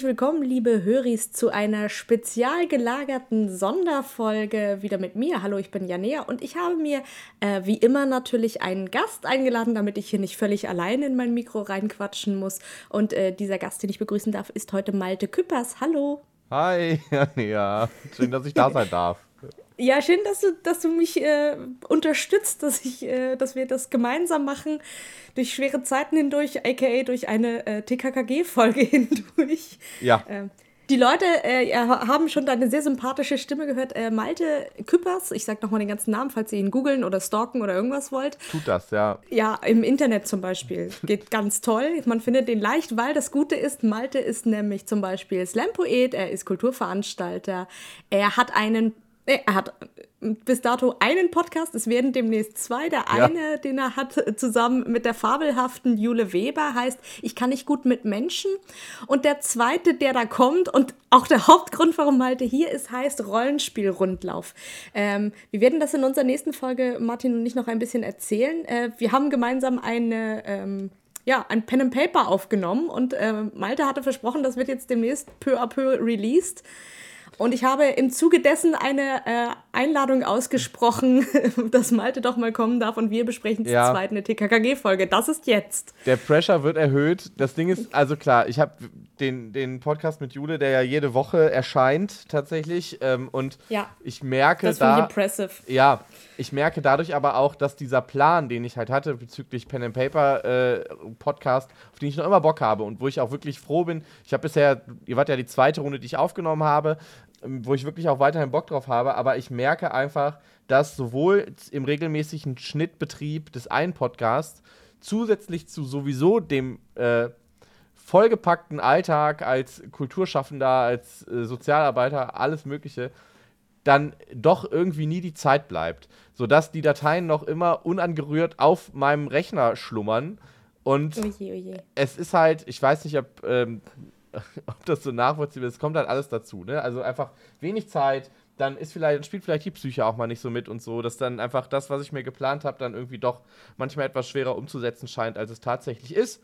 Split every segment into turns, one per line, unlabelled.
herzlich willkommen, liebe Höris, zu einer spezial gelagerten Sonderfolge wieder mit mir. Hallo, ich bin Janea und ich habe mir äh, wie immer natürlich einen Gast eingeladen, damit ich hier nicht völlig allein in mein Mikro reinquatschen muss. Und äh, dieser Gast, den ich begrüßen darf, ist heute Malte Küppers. Hallo.
Hi, Janea. Schön, dass ich da sein darf.
Ja, schön, dass du, dass du mich äh, unterstützt, dass, ich, äh, dass wir das gemeinsam machen, durch schwere Zeiten hindurch, aka durch eine äh, TKKG-Folge hindurch.
Ja.
Ähm, die Leute äh, haben schon deine sehr sympathische Stimme gehört. Äh, Malte Küppers, ich sag nochmal den ganzen Namen, falls ihr ihn googeln oder stalken oder irgendwas wollt.
Tut das, ja.
Ja, im Internet zum Beispiel. Geht ganz toll. Man findet den leicht, weil das Gute ist, Malte ist nämlich zum Beispiel Slam-Poet, er ist Kulturveranstalter, er hat einen er hat bis dato einen Podcast, es werden demnächst zwei. Der ja. eine, den er hat zusammen mit der fabelhaften Jule Weber, heißt Ich kann nicht gut mit Menschen. Und der zweite, der da kommt und auch der Hauptgrund, warum Malte hier ist, heißt Rollenspielrundlauf. Ähm, wir werden das in unserer nächsten Folge, Martin und ich, noch ein bisschen erzählen. Äh, wir haben gemeinsam eine. Ähm, ja, ein Pen and Paper aufgenommen und äh, Malte hatte versprochen, das wird jetzt demnächst peu à peu released. Und ich habe im Zuge dessen eine äh, Einladung ausgesprochen, dass Malte doch mal kommen darf und wir besprechen ja. zu zweit eine TKKG-Folge. Das ist jetzt.
Der Pressure wird erhöht. Das Ding ist, also klar, ich habe den, den Podcast mit Jule, der ja jede Woche erscheint tatsächlich. Ähm, und ja. ich merke
das
da.
Ich impressive.
Ja, ich merke dadurch aber auch, dass dieser Plan, den ich halt hatte bezüglich Pen and Paper äh, Podcast, auf den ich noch immer Bock habe und wo ich auch wirklich froh bin. Ich habe bisher, ihr wart ja die zweite Runde, die ich aufgenommen habe. Wo ich wirklich auch weiterhin Bock drauf habe, aber ich merke einfach, dass sowohl im regelmäßigen Schnittbetrieb des einen Podcasts zusätzlich zu sowieso dem äh, vollgepackten Alltag als Kulturschaffender, als äh, Sozialarbeiter, alles Mögliche, dann doch irgendwie nie die Zeit bleibt, sodass die Dateien noch immer unangerührt auf meinem Rechner schlummern. Und oje, oje. es ist halt, ich weiß nicht, ob ähm, ob das so nachvollziehbar ist, kommt halt alles dazu. Ne? Also einfach wenig Zeit, dann ist vielleicht, spielt vielleicht die Psyche auch mal nicht so mit und so, dass dann einfach das, was ich mir geplant habe, dann irgendwie doch manchmal etwas schwerer umzusetzen scheint, als es tatsächlich ist.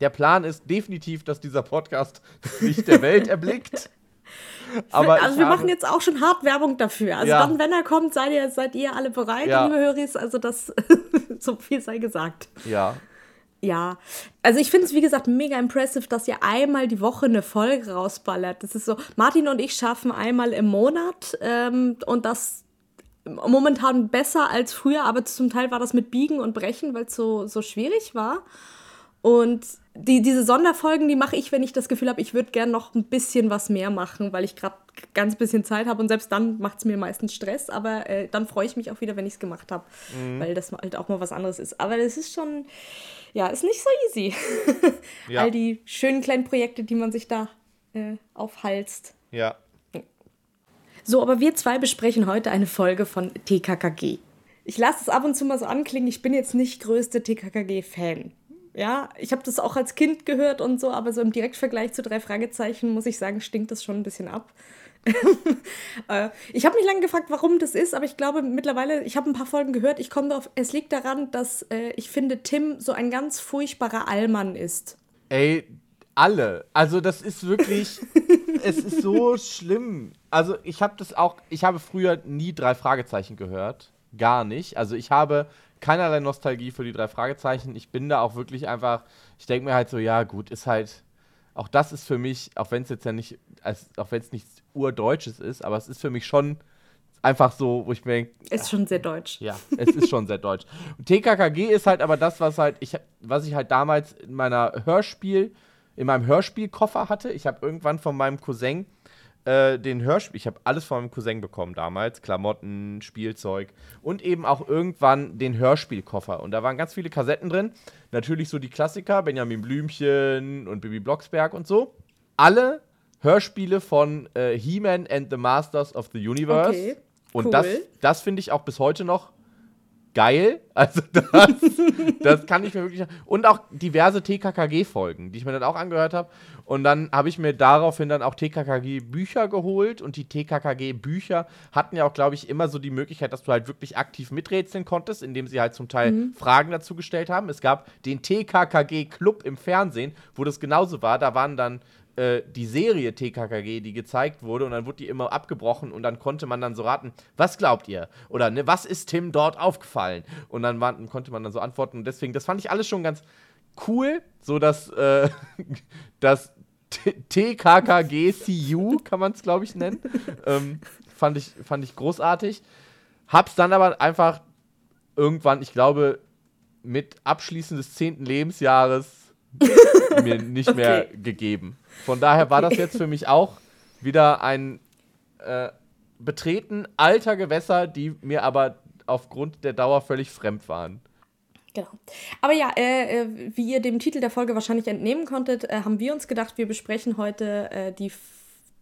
Der Plan ist definitiv, dass dieser Podcast das Licht der Welt erblickt.
Aber also wir machen jetzt auch schon hart Werbung dafür. Also ja. dann, wenn er kommt, seid ihr, seid ihr alle bereit, ja. liebe Höris. Also das, so viel sei gesagt.
Ja,
ja, also ich finde es, wie gesagt, mega impressive, dass ihr einmal die Woche eine Folge rausballert. Das ist so, Martin und ich schaffen einmal im Monat ähm, und das momentan besser als früher, aber zum Teil war das mit Biegen und Brechen, weil es so, so schwierig war. Und die, diese Sonderfolgen, die mache ich, wenn ich das Gefühl habe, ich würde gern noch ein bisschen was mehr machen, weil ich gerade ganz bisschen Zeit habe und selbst dann macht es mir meistens Stress, aber äh, dann freue ich mich auch wieder, wenn ich es gemacht habe, mhm. weil das halt auch mal was anderes ist. Aber das ist schon, ja, ist nicht so easy. ja. All die schönen kleinen Projekte, die man sich da äh, aufhalst.
Ja.
So, aber wir zwei besprechen heute eine Folge von TKKG. Ich lasse es ab und zu mal so anklingen, ich bin jetzt nicht größte TKKG-Fan. Ja, ich habe das auch als Kind gehört und so, aber so im Direktvergleich zu drei Fragezeichen muss ich sagen, stinkt das schon ein bisschen ab. Äh, ich habe mich lange gefragt, warum das ist, aber ich glaube mittlerweile, ich habe ein paar Folgen gehört, ich komme darauf, es liegt daran, dass äh, ich finde, Tim so ein ganz furchtbarer Allmann ist.
Ey, alle. Also das ist wirklich, es ist so schlimm. Also ich habe das auch, ich habe früher nie drei Fragezeichen gehört. Gar nicht. Also ich habe keinerlei Nostalgie für die drei Fragezeichen. Ich bin da auch wirklich einfach, ich denke mir halt so, ja gut, ist halt, auch das ist für mich, auch wenn es jetzt ja nicht, als, auch wenn es nichts Urdeutsches ist, aber es ist für mich schon einfach so, wo ich mir denke.
Ist schon sehr deutsch.
Ja, es ist schon sehr deutsch. Und TKKG ist halt aber das, was halt, ich, was ich halt damals in meiner Hörspiel, in meinem Hörspielkoffer hatte. Ich habe irgendwann von meinem Cousin äh, den Hörspiel, ich habe alles von meinem Cousin bekommen damals, Klamotten, Spielzeug und eben auch irgendwann den Hörspielkoffer. Und da waren ganz viele Kassetten drin. Natürlich so die Klassiker, Benjamin Blümchen und Bibi Blocksberg und so. Alle Hörspiele von äh, He-Man and the Masters of the Universe. Okay, und cool. das, das finde ich auch bis heute noch geil. Also das, das kann ich mir wirklich. Und auch diverse TKKG-Folgen, die ich mir dann auch angehört habe. Und dann habe ich mir daraufhin dann auch TKKG-Bücher geholt. Und die TKKG-Bücher hatten ja auch, glaube ich, immer so die Möglichkeit, dass du halt wirklich aktiv miträtseln konntest, indem sie halt zum Teil mhm. Fragen dazu gestellt haben. Es gab den TKKG-Club im Fernsehen, wo das genauso war. Da waren dann äh, die Serie TKKG, die gezeigt wurde, und dann wurde die immer abgebrochen und dann konnte man dann so raten, was glaubt ihr? Oder ne, was ist Tim dort aufgefallen? Und dann war, konnte man dann so antworten. Und deswegen, das fand ich alles schon ganz cool, so dass äh, das TKKG-CU, kann man es, glaube ich, nennen. ähm, fand, ich, fand ich großartig. Hab's dann aber einfach irgendwann, ich glaube, mit Abschließen des zehnten Lebensjahres mir nicht okay. mehr gegeben. Von daher war das jetzt für mich auch wieder ein äh, Betreten alter Gewässer, die mir aber aufgrund der Dauer völlig fremd waren.
Genau. Aber ja, äh, äh wie ihr dem Titel der Folge wahrscheinlich entnehmen konntet, äh, haben wir uns gedacht, wir besprechen heute äh, die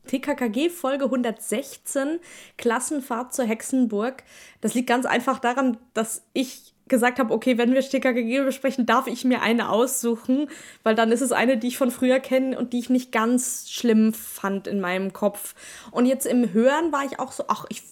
TKKG Folge 116, Klassenfahrt zur Hexenburg. Das liegt ganz einfach daran, dass ich gesagt habe, okay, wenn wir TKKG besprechen, darf ich mir eine aussuchen, weil dann ist es eine, die ich von früher kenne und die ich nicht ganz schlimm fand in meinem Kopf. Und jetzt im Hören war ich auch so, ach, ich,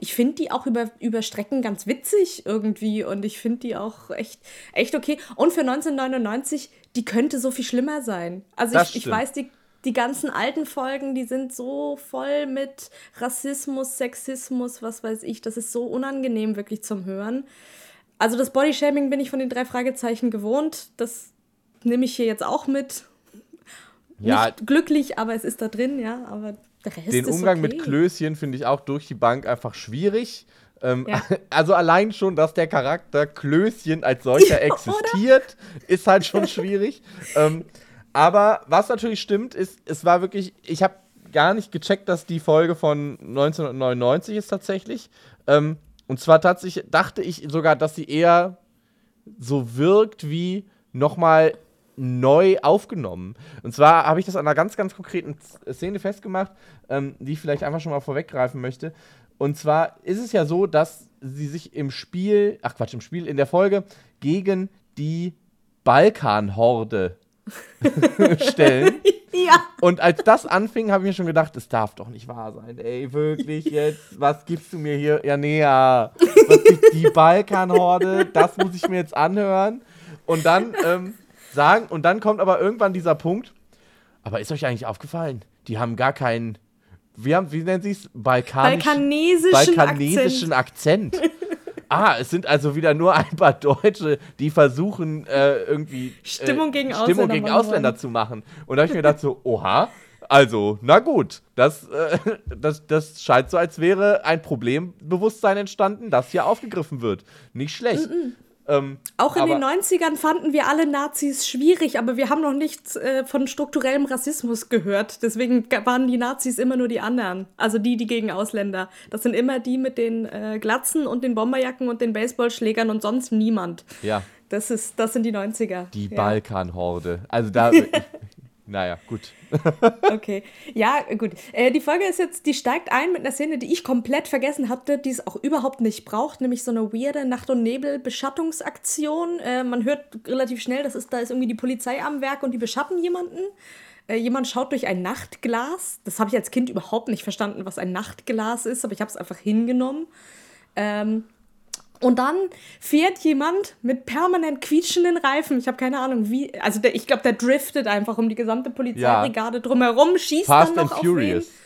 ich finde die auch über, über Strecken ganz witzig irgendwie und ich finde die auch echt, echt okay. Und für 1999, die könnte so viel schlimmer sein. Also ich, ich weiß, die die ganzen alten Folgen, die sind so voll mit Rassismus, Sexismus, was weiß ich. Das ist so unangenehm wirklich zum Hören. Also das Bodyshaming bin ich von den drei Fragezeichen gewohnt. Das nehme ich hier jetzt auch mit. Ja, Nicht glücklich, aber es ist da drin, ja. Aber
der Rest den Umgang okay. mit Klößchen finde ich auch durch die Bank einfach schwierig. Ähm, ja. Also allein schon, dass der Charakter Klößchen als solcher existiert, oder? ist halt schon schwierig. ähm, aber was natürlich stimmt, ist, es war wirklich, ich habe gar nicht gecheckt, dass die Folge von 1999 ist tatsächlich. Ähm, und zwar tatsächlich dachte ich sogar, dass sie eher so wirkt wie nochmal neu aufgenommen. Und zwar habe ich das an einer ganz, ganz konkreten Szene festgemacht, ähm, die ich vielleicht einfach schon mal vorweggreifen möchte. Und zwar ist es ja so, dass sie sich im Spiel, ach Quatsch, im Spiel, in der Folge gegen die Balkanhorde stellen. Ja. Und als das anfing, habe ich mir schon gedacht, es darf doch nicht wahr sein. Ey, wirklich jetzt, was gibst du mir hier? Ja, nee, ja. Was gibt die Balkanhorde? Das muss ich mir jetzt anhören. Und dann ähm, sagen, und dann kommt aber irgendwann dieser Punkt, aber ist euch eigentlich aufgefallen? Die haben gar keinen, wie, haben, wie nennen sie es?
Balkanesischen,
Balkanesischen Akzent. Akzent ah, es sind also wieder nur ein paar Deutsche, die versuchen, äh, irgendwie
äh, Stimmung gegen
Stimmung Ausländer, gegen Ausländer zu machen. Und da habe ich mir gedacht, so, oha, also, na gut, das, äh, das, das scheint so, als wäre ein Problembewusstsein entstanden, das hier aufgegriffen wird. Nicht schlecht. Mm -mm.
Ähm, Auch in den 90ern fanden wir alle Nazis schwierig, aber wir haben noch nichts äh, von strukturellem Rassismus gehört. Deswegen waren die Nazis immer nur die anderen. Also die, die gegen Ausländer. Das sind immer die mit den äh, Glatzen und den Bomberjacken und den Baseballschlägern und sonst niemand.
Ja.
Das, ist, das sind die 90er.
Die ja. Balkanhorde. Also da. Naja, gut.
okay. Ja, gut. Äh, die Folge ist jetzt, die steigt ein mit einer Szene, die ich komplett vergessen hatte, die es auch überhaupt nicht braucht, nämlich so eine weirde Nacht- und Nebel-Beschattungsaktion. Äh, man hört relativ schnell, das ist, da ist irgendwie die Polizei am Werk und die beschatten jemanden. Äh, jemand schaut durch ein Nachtglas. Das habe ich als Kind überhaupt nicht verstanden, was ein Nachtglas ist, aber ich habe es einfach hingenommen. Ähm, und dann fährt jemand mit permanent quietschenden Reifen. Ich habe keine Ahnung, wie. Also der, ich glaube, der driftet einfach um die gesamte Polizeibrigade ja. drumherum, schießt Fast dann noch and Furious. auf wen.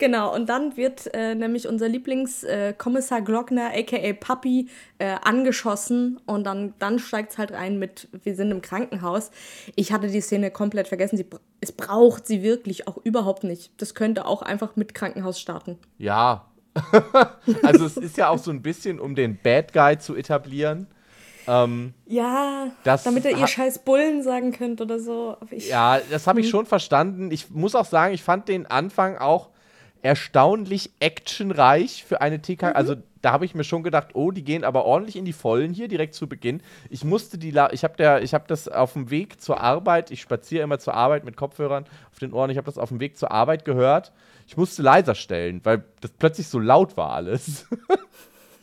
Genau, und dann wird äh, nämlich unser Lieblingskommissar äh, Glockner, aka Papi, äh, angeschossen und dann, dann steigt es halt rein mit, wir sind im Krankenhaus. Ich hatte die Szene komplett vergessen. Sie, es braucht sie wirklich auch überhaupt nicht. Das könnte auch einfach mit Krankenhaus starten.
Ja, also es ist ja auch so ein bisschen, um den Bad Guy zu etablieren. Ähm,
ja, damit er ihr scheiß Bullen sagen könnte oder so.
Ja, das habe ich hm. schon verstanden. Ich muss auch sagen, ich fand den Anfang auch erstaunlich actionreich für eine TK. Mhm. Also da habe ich mir schon gedacht, oh, die gehen aber ordentlich in die Vollen hier direkt zu Beginn. Ich musste die, La ich habe habe das auf dem Weg zur Arbeit. Ich spaziere immer zur Arbeit mit Kopfhörern auf den Ohren. Ich habe das auf dem Weg zur Arbeit gehört. Ich musste leiser stellen, weil das plötzlich so laut war alles.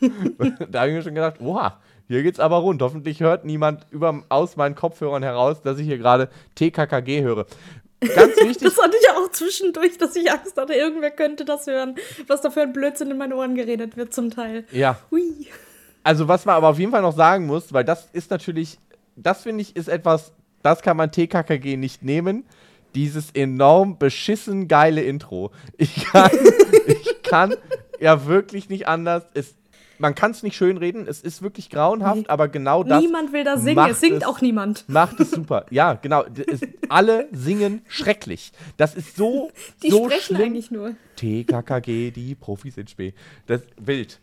da habe ich mir schon gedacht, oha, hier geht's aber rund. Hoffentlich hört niemand über, aus meinen Kopfhörern heraus, dass ich hier gerade TKKG höre.
Ganz wichtig. das hatte ich auch zwischendurch, dass ich Angst hatte, irgendwer könnte das hören, was da für ein Blödsinn in meinen Ohren geredet wird zum Teil.
Ja. Hui. Also was man aber auf jeden Fall noch sagen muss, weil das ist natürlich, das finde ich ist etwas, das kann man TKKG nicht nehmen. Dieses enorm beschissen geile Intro. Ich kann, ich kann ja wirklich nicht anders. Es, man kann es nicht schönreden, es ist wirklich grauenhaft,
Nee.
aber genau das.
Niemand will da singen, es singt
es-
auch niemand.
Macht es super. Ja, genau. Es, alle singen schrecklich. Das ist so,
Die
so
sprechen
schlimm.
eigentlich nur.
TKKG, die Profis in Spee. Das wild.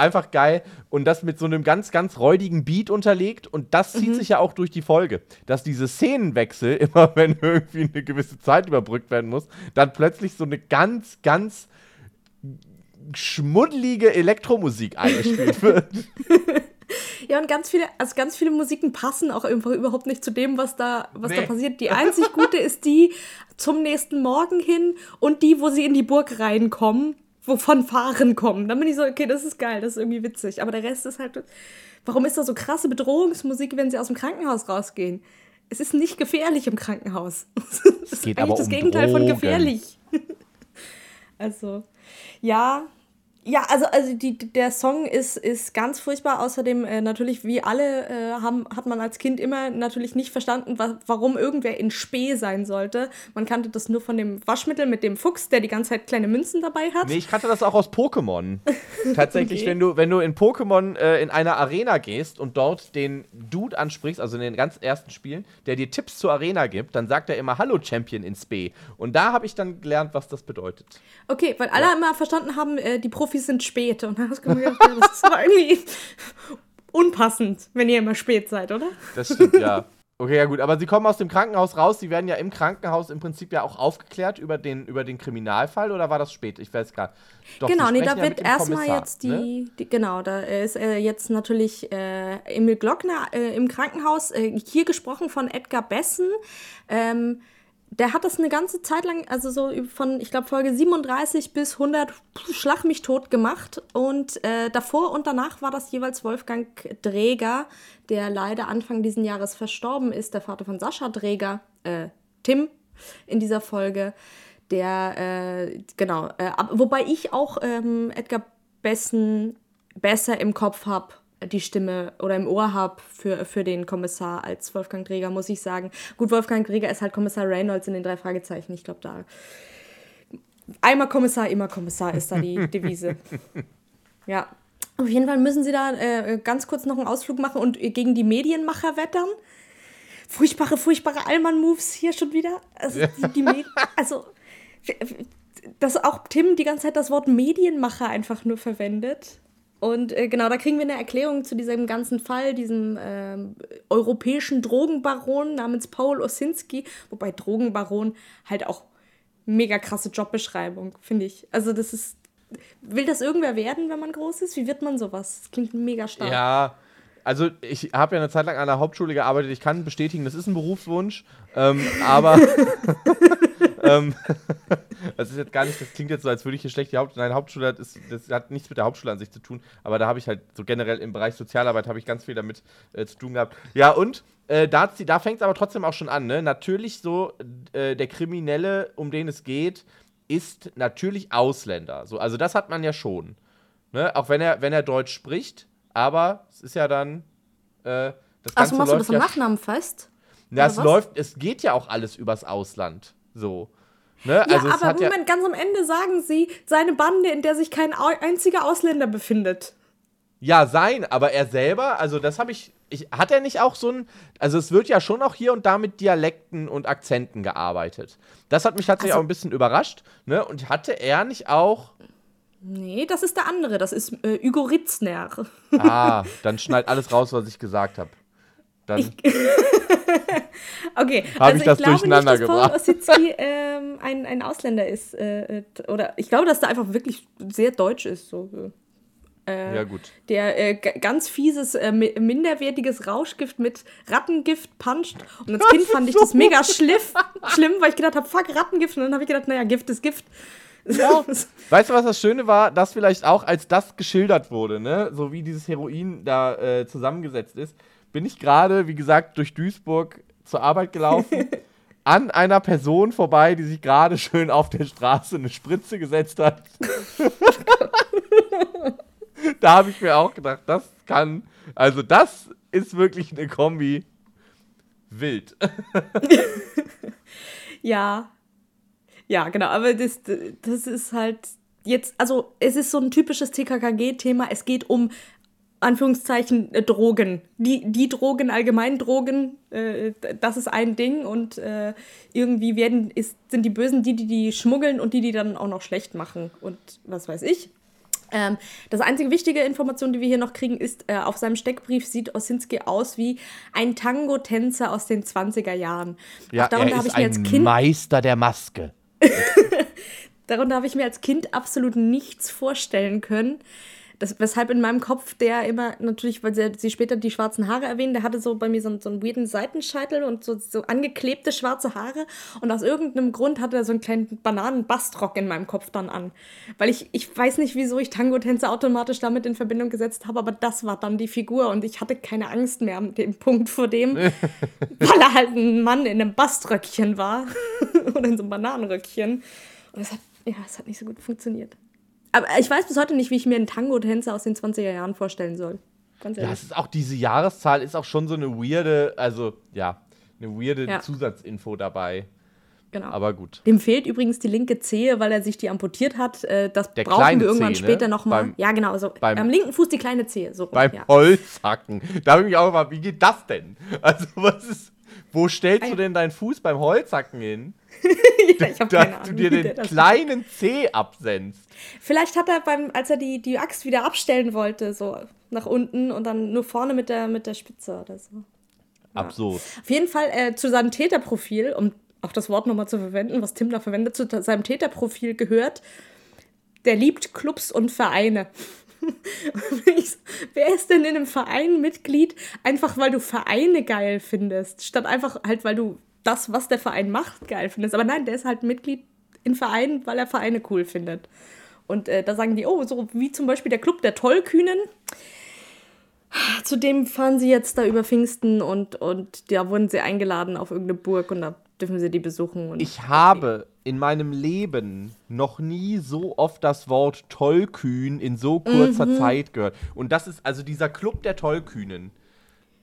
Einfach geil. Und das mit so einem ganz, ganz räudigen Beat unterlegt. Und das zieht sich ja auch durch die Folge. Dass diese Szenenwechsel, immer wenn irgendwie eine gewisse Zeit überbrückt werden muss, dann plötzlich so eine ganz, ganz schmuddelige Elektromusik eingespielt wird.
Ja, und ganz viele, also ganz viele Musiken passen auch einfach überhaupt nicht zu dem, was da, was da
Nee.
passiert. Die einzig gute ist die zum nächsten Morgen hin und die, wo sie in die Burg reinkommen, wovon Fahren kommen. Dann bin ich so, okay, das ist geil, das ist irgendwie witzig. Aber der Rest ist halt. Warum ist da so krasse Bedrohungsmusik, wenn sie aus dem Krankenhaus rausgehen? Es ist nicht gefährlich im Krankenhaus. Es ist
geht
eigentlich
aber
das
um
Gegenteil von
Drogen.
gefährlich. Also, ja. Ja, also, also die, der Song ist, ist ganz furchtbar. Außerdem äh, natürlich, wie alle, äh, haben, hat man als Kind immer natürlich nicht verstanden, wa warum irgendwer in Spee sein sollte. Man kannte das nur von dem Waschmittel mit dem Fuchs, der die ganze Zeit kleine Münzen dabei hat.
Nee, ich kannte das auch aus Pokémon. Tatsächlich,
Okay.
wenn, du, wenn du in Pokémon äh, in eine Arena gehst und dort den Dude ansprichst, also in den ganz ersten Spielen, der dir Tipps zur Arena gibt, dann sagt er immer Hallo Champion in Spee. Und da habe ich dann gelernt, was das bedeutet.
Okay, weil alle immer verstanden haben, äh, die Profis sind spät. Und dann hast du gedacht, ja, das ist irgendwie unpassend, wenn ihr immer spät seid, oder?
Das stimmt, ja. Okay, ja gut, aber sie kommen aus dem Krankenhaus raus, sie werden ja im Krankenhaus im Prinzip ja auch aufgeklärt über den, über den Kriminalfall oder war das spät? Ich weiß gar Doch, sie
genau, nee, da
ja
wird erstmal jetzt die,
ne?
die, genau, da ist äh, jetzt natürlich äh, Emil Glockner äh, im Krankenhaus, äh, hier gesprochen von Edgar Bessen. Ähm, der hat das eine ganze Zeit lang, also so von, ich glaube, Folge 37 bis 100 pf, Schlag mich tot gemacht. Und äh, davor und danach war das jeweils Wolfgang Dräger, der leider Anfang diesen Jahres verstorben ist, der Vater von Sascha Dräger, äh, Tim in dieser Folge. Der, äh, genau, äh, wobei ich auch ähm, Edgar Bessen besser im Kopf habe, die Stimme oder im Ohr habe für, für den Kommissar als Wolfgang Träger, muss ich sagen. Gut, Wolfgang Träger ist halt Kommissar Reynolds in den drei Fragezeichen. Ich glaube, da. Einmal Kommissar, immer Kommissar ist da die Devise. Ja. Auf jeden Fall müssen sie da äh, ganz kurz noch einen Ausflug machen und gegen die Medienmacher wettern. Furchtbare, furchtbare Allmann-Moves hier schon wieder. Also, die, die Med also dass auch Tim die ganze Zeit das Wort Medienmacher einfach nur verwendet. Und äh, genau, da kriegen wir eine Erklärung zu diesem ganzen Fall, diesem ähm, europäischen Drogenbaron namens Paul Osinski, wobei Drogenbaron halt auch mega krasse Jobbeschreibung, finde ich. Also das ist, will das irgendwer werden, wenn man groß ist? Wie wird man sowas? Das klingt mega stark.
Ja, also ich habe ja eine Zeit lang an der Hauptschule gearbeitet. Ich kann bestätigen, das ist ein Berufswunsch. Ähm, aber das ist jetzt gar nicht, das klingt jetzt so, als würde ich hier schlecht die Hauptschule. Nein, Hauptschule hat, ist, das hat nichts mit der Hauptschule an sich zu tun. Aber da habe ich halt so generell im Bereich Sozialarbeit habe ich ganz viel damit äh, zu tun gehabt. Ja, und äh, da, da fängt es aber trotzdem auch schon an. Ne? Natürlich so, äh, der Kriminelle, um den es geht, ist natürlich Ausländer. So, also das hat man ja schon. Ne? Auch wenn er, wenn er Deutsch spricht, aber es ist ja dann. Äh, das
Achso, machst du das am
ja,
Nachnamen fest?
ja, es läuft, es geht ja auch alles übers Ausland. So. Ne?
Ja,
also
aber
hat ja,
Moment, ganz am Ende sagen sie, seine Bande, in der sich kein einziger Ausländer befindet.
ja, sein, aber er selber, also das habe ich, ich. Hat er nicht auch so ein. Also es wird ja schon auch hier und da mit Dialekten und Akzenten gearbeitet. Das hat mich tatsächlich
Also-
auch ein bisschen überrascht. Ne? Und hatte er nicht auch.
Nee, das ist der andere, das ist äh, Hugo Ritzner.
Ah, dann schneid alles raus, was ich gesagt habe. Dann.
Okay,
Hab
also
ich das
glaube
durcheinander
nicht, dass Paul
gebracht.
Ossizki ähm, ein, ein Ausländer ist. Äh, äh, oder ich glaube, dass der einfach wirklich sehr deutsch ist. So. äh,
ja, gut.
Der äh, ganz fieses, äh, mi- minderwertiges Rauschgift mit Rattengift puncht. Und als Kind fand ich das mega schliff, schlimm, weil ich gedacht habe, fuck, Rattengift. Und dann habe ich gedacht, naja, Gift ist Gift.
Ja. Weißt du, was das Schöne war? Dass vielleicht auch, als das geschildert wurde, ne, so wie dieses Heroin da äh, zusammengesetzt ist, bin ich gerade, wie gesagt, durch Duisburg zur Arbeit gelaufen, an einer Person vorbei, die sich gerade schön auf der Straße eine Spritze gesetzt hat. da habe ich mir auch gedacht, das kann, also das ist wirklich eine Kombi wild.
Ja. Ja, genau. Aber das, das ist halt jetzt, also es ist so ein typisches TKKG-Thema. Es geht um Anführungszeichen äh, Drogen. Die, die Drogen, allgemein Drogen, äh, das ist ein Ding und äh, irgendwie werden, ist, sind die Bösen die, die die schmuggeln und die, die dann auch noch schlecht machen und was weiß ich. Ähm, das einzige wichtige Information, die wir hier noch kriegen, ist, äh, auf seinem Steckbrief sieht Osinski aus wie ein Tango-Tänzer aus den 20er Jahren.
Ja, er ist ein kind Meister der Maske.
darunter habe ich mir als Kind absolut nichts vorstellen können das, weshalb in meinem Kopf der immer, natürlich, weil sie, sie später die schwarzen Haare erwähnen, der hatte so bei mir so, so einen weirden Seitenscheitel und so, so angeklebte schwarze Haare. Und aus irgendeinem Grund hatte er so einen kleinen Bananenbastrock in meinem Kopf dann an. Weil ich, ich weiß nicht, wieso ich Tango-Tänze automatisch damit in Verbindung gesetzt habe, aber das war dann die Figur und ich hatte keine Angst mehr an dem Punkt vor dem, weil er halt ein Mann in einem Baströckchen war. Oder in so einem Bananenröckchen. Und es hat, ja, es hat nicht so gut funktioniert. Aber ich weiß bis heute nicht, wie ich mir einen Tango-Tänzer aus den 20er Jahren vorstellen soll.
Ganz ehrlich. Ja, es ist auch diese Jahreszahl ist auch schon so eine weirde, also ja, eine weirde ja. Zusatzinfo dabei. Genau. Aber gut.
Dem fehlt übrigens die linke Zehe, weil er sich die amputiert hat. Äh, das Der brauchen wir irgendwann Zehe, später ne? nochmal. Ja, genau. So. Beim, am linken Fuß die kleine Zehe. So,
beim
ja.
Holzhacken. Da habe ich mich auch mal, wie geht das denn? Also, was ist. Wo stellst du denn deinen Fuß beim Holzhacken hin? ja, ich habe keine Ahnung. du dir den kleinen Zeh absenzt.
Vielleicht hat er beim, als er die, die Axt wieder abstellen wollte, so nach unten und dann nur vorne mit der, mit der Spitze oder so.
Ja. Absurd.
Auf jeden Fall äh, zu seinem Täterprofil, um auch das Wort nochmal zu verwenden, was Tim da verwendet, zu seinem Täterprofil gehört, der liebt Clubs und Vereine. Wer ist denn in einem Verein Mitglied, einfach weil du Vereine geil findest, statt einfach halt, weil du das, was der Verein macht, geil findest. Aber nein, der ist halt Mitglied in Vereinen, weil er Vereine cool findet. Und äh, da sagen die, oh, so wie zum Beispiel der Club der Tollkühnen. Zudem fahren sie jetzt da über Pfingsten und, und da wurden sie eingeladen auf irgendeine Burg und da dürfen sie die besuchen.
ich habe in meinem Leben noch nie so oft das Wort Tollkühn in so kurzer mhm. Zeit gehört. Und das ist also dieser Club der Tollkühnen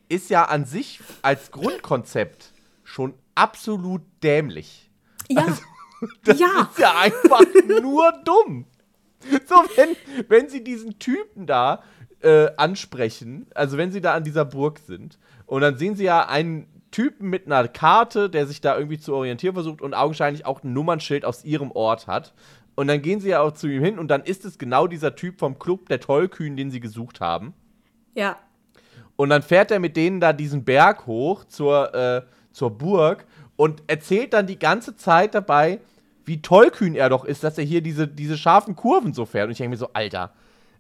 ist ja an sich als Grundkonzept schon absolut dämlich.
Ja.
Also, das
ja.
ist ja einfach nur dumm. So, wenn, wenn sie diesen Typen da äh, ansprechen, also wenn sie da an dieser Burg sind, und dann sehen sie ja einen Typen mit einer Karte, der sich da irgendwie zu orientieren versucht und augenscheinlich auch ein Nummernschild aus ihrem Ort hat. Und dann gehen sie ja auch zu ihm hin und dann ist es genau dieser Typ vom Club der Tollkühn, den sie gesucht haben.
Ja.
Und dann fährt er mit denen da diesen Berg hoch zur, äh, zur Burg und erzählt dann die ganze Zeit dabei, wie tollkühn er doch ist, dass er hier diese, diese scharfen Kurven so fährt. Und ich denke mir so, Alter,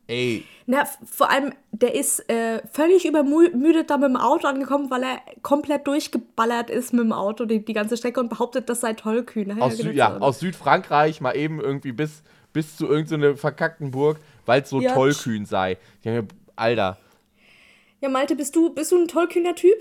ey.
Na, vor allem, der ist äh, völlig übermüdet da mit dem Auto angekommen, weil er komplett durchgeballert ist mit dem Auto die, die ganze Strecke und behauptet, das sei tollkühn.
Aus, Sü ja, aus Südfrankreich mal eben irgendwie bis, bis zu irgendeiner so verkackten Burg, weil es so ja. tollkühn sei. Mir, Alter.
Ja, Malte, bist du, bist du ein tollkühner Typ?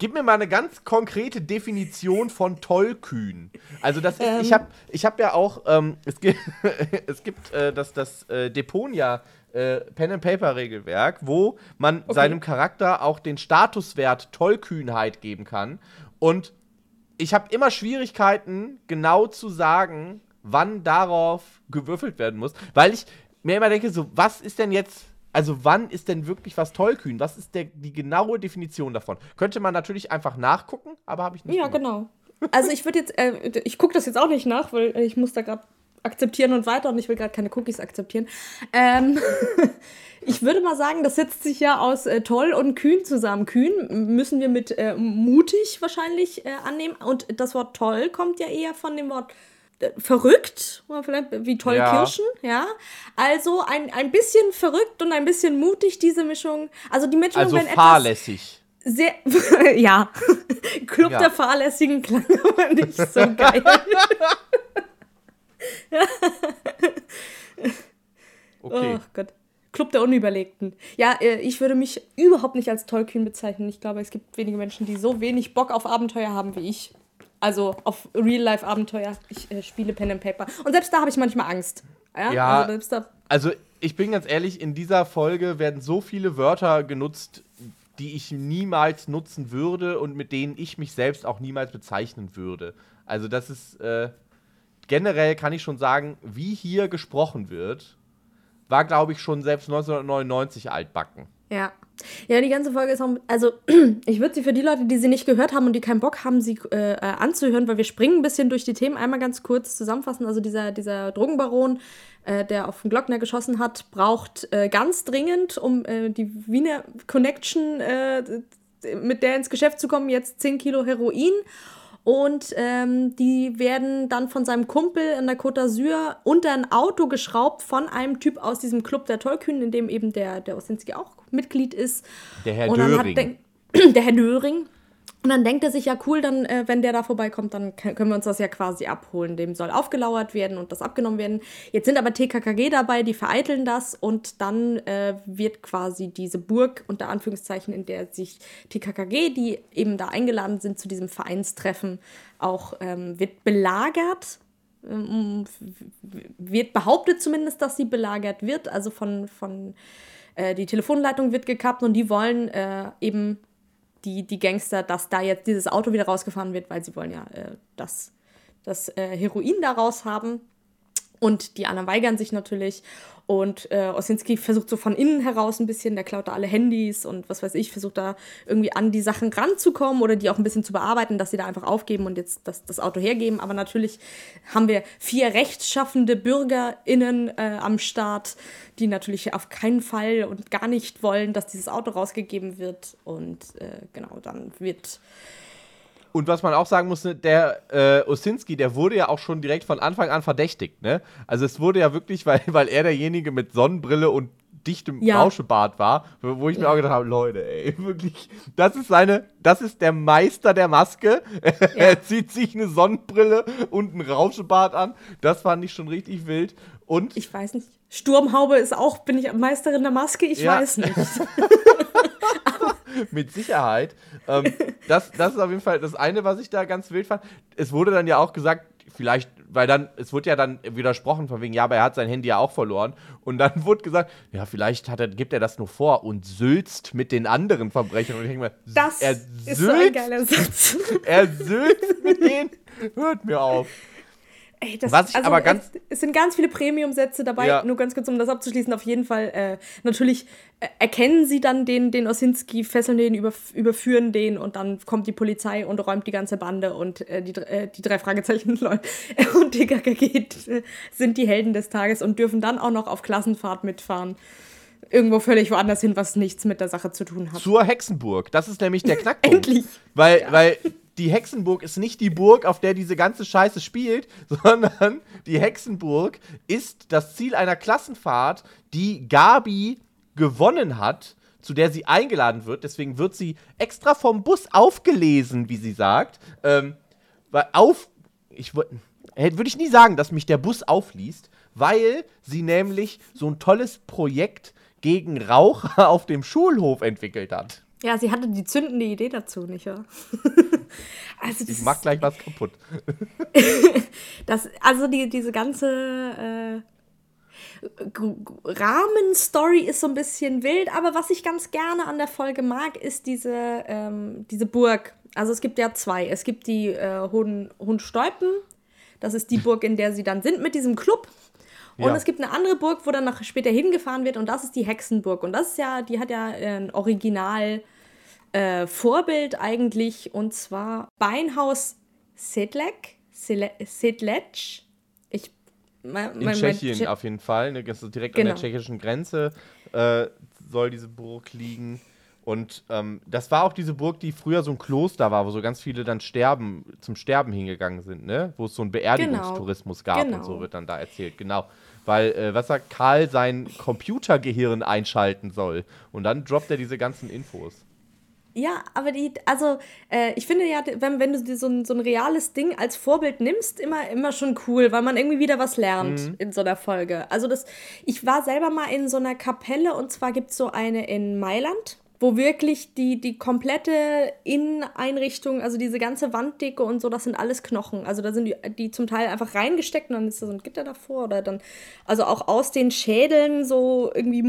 Gib mir mal eine ganz konkrete Definition von tollkühn. Also das ist, ähm. ich habe ich hab ja auch, ähm, es gibt, es gibt äh, das, das äh, Deponia äh, Pen and Paper Regelwerk, wo man okay. seinem Charakter auch den Statuswert Tollkühnheit geben kann. Und ich habe immer Schwierigkeiten, genau zu sagen, wann darauf gewürfelt werden muss, weil ich mir immer denke, so was ist denn jetzt also wann ist denn wirklich was tollkühn? Was ist der, die genaue Definition davon? Könnte man natürlich einfach nachgucken, aber habe ich nicht.
Ja, gemacht. genau. Also ich würde jetzt, äh, ich gucke das jetzt auch nicht nach, weil ich muss da gerade akzeptieren und weiter und ich will gerade keine Cookies akzeptieren. Ähm, ich würde mal sagen, das setzt sich ja aus äh, toll und kühn zusammen. Kühn müssen wir mit äh, mutig wahrscheinlich äh, annehmen und das Wort toll kommt ja eher von dem Wort verrückt, oder vielleicht wie toll ja. Kirschen, ja. Also ein, ein bisschen verrückt und ein bisschen mutig, diese Mischung. Also die Mischung
also fahrlässig.
Sehr, ja. Club ja. der Fahrlässigen klang aber nicht so geil. okay. Oh Gott. Club der Unüberlegten. Ja, äh, ich würde mich überhaupt nicht als tollkühn bezeichnen. Ich glaube, es gibt wenige Menschen, die so wenig Bock auf Abenteuer haben wie ich. Also auf Real-Life-Abenteuer. Ich äh, spiele Pen and Paper. Und selbst da habe ich manchmal Angst. Ja,
ja also, also, ich bin ganz ehrlich, in dieser Folge werden so viele Wörter genutzt, die ich niemals nutzen würde und mit denen ich mich selbst auch niemals bezeichnen würde. Also das ist äh, generell kann ich schon sagen, wie hier gesprochen wird, war glaube ich schon selbst 1999 altbacken.
Ja. Ja, die ganze Folge ist auch. Also, ich würde sie für die Leute, die sie nicht gehört haben und die keinen Bock haben, sie äh, äh, anzuhören, weil wir springen ein bisschen durch die Themen, einmal ganz kurz zusammenfassen. Also, dieser, dieser Drogenbaron, äh, der auf den Glockner geschossen hat, braucht äh, ganz dringend, um äh, die Wiener Connection, äh, mit der ins Geschäft zu kommen, jetzt 10 Kilo Heroin. Und ähm, die werden dann von seinem Kumpel in der Côte d'Azur unter ein Auto geschraubt von einem Typ aus diesem Club der Tollkühnen, in dem eben der, der Osinski auch Mitglied ist.
Der Herr Döring.
der Herr Döring. Und dann denkt er sich, ja cool, dann, äh, wenn der da vorbeikommt, dann können wir uns das ja quasi abholen. Dem soll aufgelauert werden und das abgenommen werden. Jetzt sind aber TKKG dabei, die vereiteln das und dann äh, wird quasi diese Burg, unter Anführungszeichen, in der sich TKKG, die eben da eingeladen sind zu diesem Vereinstreffen, auch ähm, wird belagert. Ähm, wird behauptet zumindest, dass sie belagert wird. Also von, von äh, die Telefonleitung wird gekappt und die wollen äh, eben die, die Gangster, dass da jetzt dieses Auto wieder rausgefahren wird, weil sie wollen ja äh, das, das äh, Heroin daraus haben. Und die anderen weigern sich natürlich. Und äh, Osinski versucht so von innen heraus ein bisschen, der klaut da alle Handys und was weiß ich, versucht da irgendwie an die Sachen ranzukommen oder die auch ein bisschen zu bearbeiten, dass sie da einfach aufgeben und jetzt das, das Auto hergeben. Aber natürlich haben wir vier rechtschaffende BürgerInnen äh, am Start, die natürlich auf keinen Fall und gar nicht wollen, dass dieses Auto rausgegeben wird. Und äh, genau, dann wird
und was man auch sagen muss, ne, der äh, Osinski, der wurde ja auch schon direkt von Anfang an verdächtigt, ne? Also es wurde ja wirklich, weil, weil er derjenige mit Sonnenbrille und dichtem ja. Rauschebart war, wo ich mir auch gedacht habe, Leute, ey, wirklich, das ist seine, das ist der Meister der Maske. Ja. er zieht sich eine Sonnenbrille und einen Rauschebart an. Das fand ich schon richtig wild. Und
ich weiß nicht. Sturmhaube ist auch, bin ich Meisterin der Maske? Ich weiß nicht.
Mit Sicherheit. Ähm, das, das ist auf jeden Fall das eine, was ich da ganz wild fand. Es wurde dann ja auch gesagt, vielleicht, weil dann, es wurde ja dann widersprochen von wegen, ja, aber er hat sein Handy ja auch verloren. Und dann wurde gesagt, ja, vielleicht hat er, gibt er das nur vor und sülzt mit den anderen Verbrechern. Und ich denke mir,
das er ist so ein geiler Satz.
er sülzt mit denen. Hört mir auf.
Ey, das, Was ich also aber ganz es, es, sind ganz viele Premium-Sätze dabei, ja. nur ganz kurz, um das abzuschließen. Auf jeden Fall, äh, natürlich äh, erkennen sie dann den, den Osinski, fesseln den, über, überführen den und dann kommt die Polizei und räumt die ganze Bande und äh, die, äh, die drei Fragezeichen Leute und die KKG sind die Helden des Tages und dürfen dann auch noch auf Klassenfahrt mitfahren irgendwo völlig woanders hin, was nichts mit der Sache zu tun hat.
Zur Hexenburg. Das ist nämlich der Knackpunkt.
Endlich.
Weil, ja. weil die Hexenburg ist nicht die Burg, auf der diese ganze Scheiße spielt, sondern die Hexenburg ist das Ziel einer Klassenfahrt, die Gabi gewonnen hat, zu der sie eingeladen wird. Deswegen wird sie extra vom Bus aufgelesen, wie sie sagt. Ähm, weil auf. Ich würde ich nie sagen, dass mich der Bus aufliest, weil sie nämlich so ein tolles Projekt gegen Raucher auf dem Schulhof entwickelt hat.
Ja, sie hatte die zündende Idee dazu, nicht wahr?
also ich mach gleich was kaputt.
das, also die, diese ganze äh, Rahmenstory ist so ein bisschen wild, aber was ich ganz gerne an der Folge mag, ist diese, ähm, diese Burg. Also es gibt ja zwei. Es gibt die äh, Hohen, Hohenstolpen. Das ist die Burg, in der sie dann sind mit diesem Club. Und ja. es gibt eine andere Burg, wo dann noch später hingefahren wird und das ist die Hexenburg. Und das ist ja, die hat ja ein Original äh, Vorbild eigentlich und zwar Beinhaus Sedlec. Sedlec. Ich,
mein, In Tschechien mein auf jeden Fall. Ne, direkt genau. an der genau. tschechischen Grenze äh, soll diese Burg liegen. Und ähm, das war auch diese Burg, die früher so ein Kloster war, wo so ganz viele dann sterben, zum Sterben hingegangen sind, ne? Wo es so einen Beerdigungstourismus genau. gab genau. und so wird dann da erzählt, genau. Weil, äh, was sagt Karl, sein Computergehirn einschalten soll. Und dann droppt er diese ganzen Infos.
Ja, aber die, also äh, ich finde ja, wenn, wenn du dir so ein, so ein reales Ding als Vorbild nimmst, immer, immer schon cool, weil man irgendwie wieder was lernt mhm. in so einer Folge. Also das, ich war selber mal in so einer Kapelle und zwar gibt es so eine in Mailand wo wirklich die, die komplette Inneneinrichtung, also diese ganze Wanddecke und so, das sind alles Knochen. Also da sind die, die zum Teil einfach reingesteckt und dann ist da so ein Gitter davor oder dann, also auch aus den Schädeln so irgendwie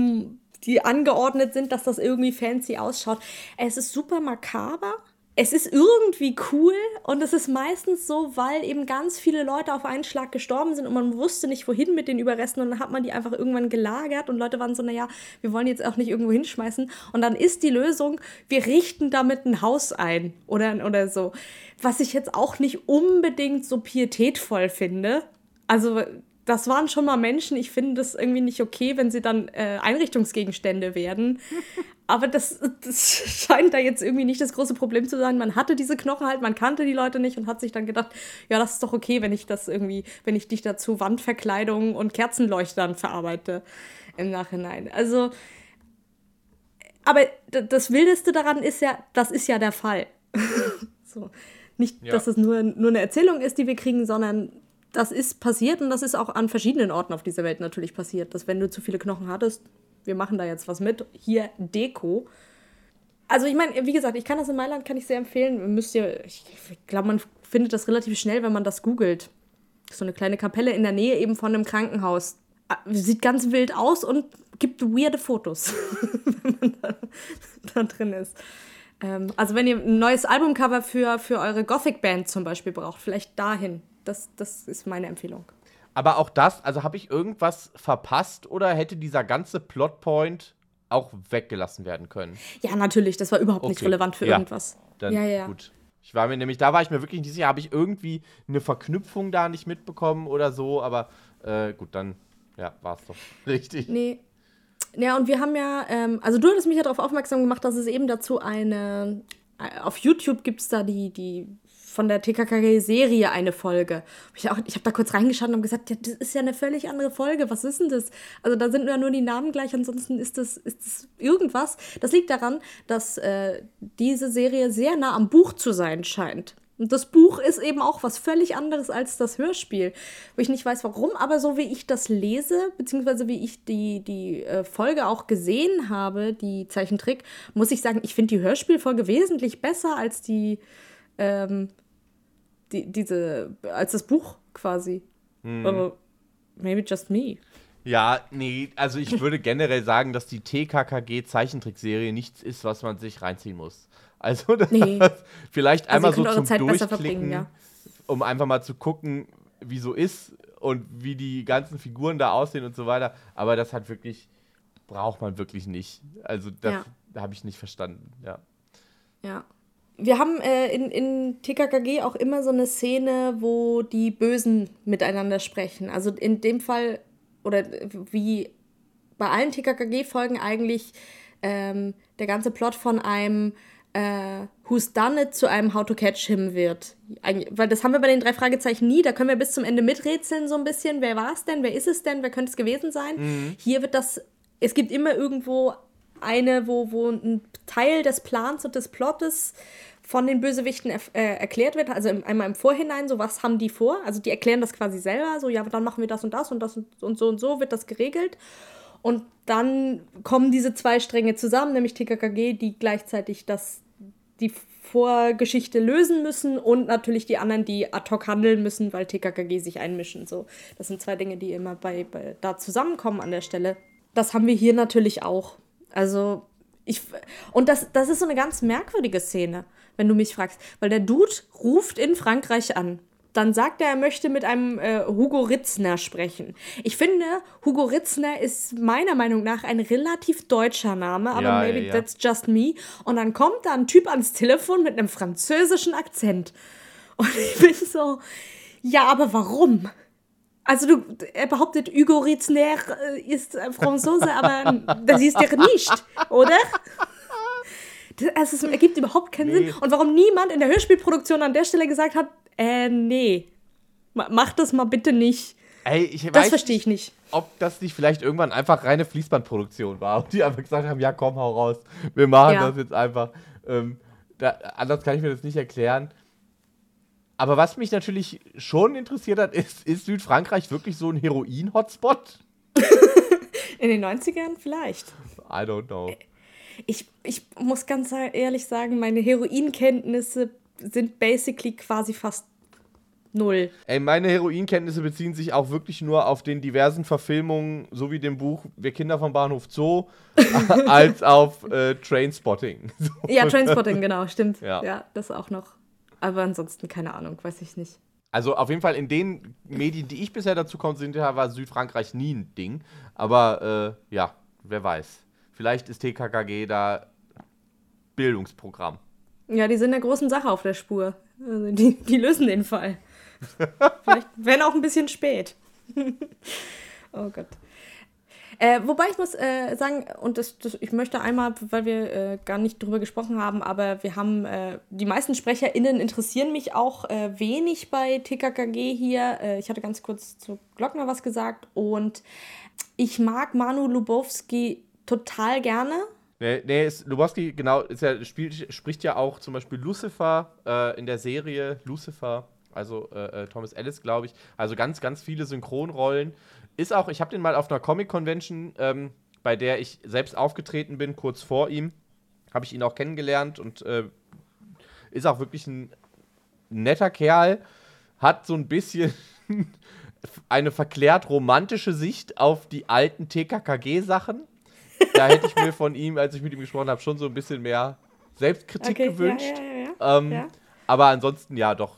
die angeordnet sind, dass das irgendwie fancy ausschaut. Es ist super makaber es ist irgendwie cool und es ist meistens so, weil eben ganz viele Leute auf einen Schlag gestorben sind und man wusste nicht, wohin mit den Überresten und dann hat man die einfach irgendwann gelagert und Leute waren so, naja, wir wollen jetzt auch nicht irgendwo hinschmeißen und dann ist die Lösung, wir richten damit ein Haus ein oder, oder so. Was ich jetzt auch nicht unbedingt so pietätvoll finde. Also das waren schon mal Menschen. Ich finde das irgendwie nicht okay, wenn sie dann äh, Einrichtungsgegenstände werden. Aber das, das scheint da jetzt irgendwie nicht das große Problem zu sein. Man hatte diese Knochen halt, man kannte die Leute nicht und hat sich dann gedacht, ja, das ist doch okay, wenn ich das irgendwie, wenn ich dich dazu Wandverkleidung und Kerzenleuchtern verarbeite im Nachhinein. Also, aber das Wildeste daran ist ja, das ist ja der Fall. so. Nicht, ja. dass es nur, nur eine Erzählung ist, die wir kriegen, sondern das ist passiert und das ist auch an verschiedenen Orten auf dieser Welt natürlich passiert, dass wenn du zu viele Knochen hattest, wir machen da jetzt was mit, hier Deko. Also ich meine, wie gesagt, ich kann das in Mailand, kann ich sehr empfehlen. Müsst ihr, ich glaube, man findet das relativ schnell, wenn man das googelt. So eine kleine Kapelle in der Nähe eben von einem Krankenhaus. Ah, sieht ganz wild aus und gibt weirde Fotos, wenn man da, da drin ist. Ähm, also wenn ihr ein neues Albumcover für, für eure Gothic-Band zum Beispiel braucht, vielleicht dahin das, das ist meine Empfehlung.
Aber auch das, also habe ich irgendwas verpasst oder hätte dieser ganze Plotpoint auch weggelassen werden können?
Ja, natürlich, das war überhaupt okay. nicht relevant für ja. irgendwas.
Dann ja, ja. gut. Ich war mir nämlich, da war ich mir wirklich nicht sicher, habe ich irgendwie eine Verknüpfung da nicht mitbekommen oder so, aber äh, gut, dann ja, war es doch richtig.
Nee. Ja, und wir haben ja, ähm, also du hattest mich ja darauf aufmerksam gemacht, dass es eben dazu eine, äh, auf YouTube gibt es da die, die von der TKKG-Serie eine Folge. Ich, ich habe da kurz reingeschaut und gesagt, ja, das ist ja eine völlig andere Folge. Was ist denn das? Also da sind ja nur die Namen gleich, ansonsten ist das, ist das irgendwas. Das liegt daran, dass äh, diese Serie sehr nah am Buch zu sein scheint. Und das Buch ist eben auch was völlig anderes als das Hörspiel, wo ich nicht weiß warum, aber so wie ich das lese, beziehungsweise wie ich die, die äh, Folge auch gesehen habe, die Zeichentrick, muss ich sagen, ich finde die Hörspielfolge wesentlich besser als die ähm, die, diese, als das Buch quasi. Hm. Aber maybe just me.
Ja, nee, also ich würde generell sagen, dass die TKKG-Zeichentrickserie nichts ist, was man sich reinziehen muss. Also nee. vielleicht also einmal so zum Zeit Durchklicken, ja. um einfach mal zu gucken, wie so ist und wie die ganzen Figuren da aussehen und so weiter. Aber das hat wirklich, braucht man wirklich nicht. Also das ja. habe ich nicht verstanden, ja.
Ja wir haben äh, in, in TKKG auch immer so eine Szene, wo die Bösen miteinander sprechen. Also in dem Fall, oder wie bei allen TKKG-Folgen eigentlich ähm, der ganze Plot von einem äh, Who's Done It zu einem How to Catch Him wird. Eig weil das haben wir bei den drei Fragezeichen nie. Da können wir bis zum Ende miträtseln so ein bisschen. Wer war es denn? Wer ist es denn? Wer könnte es gewesen sein? Mhm. Hier wird das, es gibt immer irgendwo eine, wo, wo ein Teil des Plans und des Plottes von den Bösewichten äh, erklärt wird, also im, einmal im Vorhinein, so was haben die vor, also die erklären das quasi selber, so ja, dann machen wir das und das und das und, und so und so wird das geregelt. Und dann kommen diese zwei Stränge zusammen, nämlich TKKG, die gleichzeitig das, die Vorgeschichte lösen müssen und natürlich die anderen, die ad hoc handeln müssen, weil TKKG sich einmischen. So, das sind zwei Dinge, die immer bei, bei da zusammenkommen an der Stelle. Das haben wir hier natürlich auch. Also ich und das, das ist so eine ganz merkwürdige Szene wenn du mich fragst. Weil der Dude ruft in Frankreich an. Dann sagt er, er möchte mit einem äh, Hugo Ritzner sprechen. Ich finde, Hugo Ritzner ist meiner Meinung nach ein relativ deutscher Name, aber ja, maybe ja, ja. that's just me. Und dann kommt da ein Typ ans Telefon mit einem französischen Akzent. Und ich bin so, ja, aber warum? Also du, er behauptet, Hugo Ritzner äh, ist Franzose, aber das ist er nicht, oder? Also es ergibt überhaupt keinen nee. Sinn. Und warum niemand in der Hörspielproduktion an der Stelle gesagt hat, äh, nee, mach das mal bitte nicht.
Ey, ich
das verstehe ich nicht.
Ob das nicht vielleicht irgendwann einfach reine Fließbandproduktion war und die einfach gesagt haben, ja komm, hau raus, wir machen ja. das jetzt einfach. Ähm, da, anders kann ich mir das nicht erklären. Aber was mich natürlich schon interessiert hat, ist, ist Südfrankreich wirklich so ein Heroin-Hotspot?
In den 90ern vielleicht.
I don't know
ich, ich muss ganz ehrlich sagen, meine Heroinkenntnisse sind basically quasi fast Null.
Ey, meine Heroinkenntnisse beziehen sich auch wirklich nur auf den diversen Verfilmungen, so wie dem Buch Wir Kinder vom Bahnhof Zoo, als auf äh, Trainspotting. So.
Ja, Trainspotting, genau, stimmt.
Ja.
ja, das auch noch. Aber ansonsten, keine Ahnung, weiß ich nicht.
Also auf jeden Fall in den Medien, die ich bisher dazu konsumiert habe, war Südfrankreich nie ein Ding. Aber äh, ja, wer weiß. Vielleicht ist TKKG da Bildungsprogramm.
Ja, die sind der großen Sache auf der Spur. Also die, die lösen den Fall. Vielleicht, wenn auch ein bisschen spät. oh Gott. Äh, wobei ich muss äh, sagen, und das, das, ich möchte einmal, weil wir äh, gar nicht drüber gesprochen haben, aber wir haben, äh, die meisten SprecherInnen interessieren mich auch äh, wenig bei TKKG hier. Äh, ich hatte ganz kurz zu Glockner was gesagt und ich mag Manu Lubowski total gerne.
Nee, nee ist, Lubowski, genau, ist ja, spielt, spricht ja auch zum Beispiel Lucifer in der Serie Lucifer, also äh Thomas Ellis, glaube ich. Also ganz, ganz viele Synchronrollen. Ist auch, ich habe den mal auf einer Comic-Convention, ähm, bei der ich selbst aufgetreten bin, kurz vor ihm, habe ich ihn auch kennengelernt und äh, ist auch wirklich ein netter Kerl. Hat so ein bisschen eine verklärt romantische Sicht auf die alten TKKG-Sachen da hätte ich mir von ihm, als ich mit ihm gesprochen habe, schon so ein bisschen mehr Selbstkritik okay, gewünscht. Ja, ja, ja, ähm, aber ansonsten ja, doch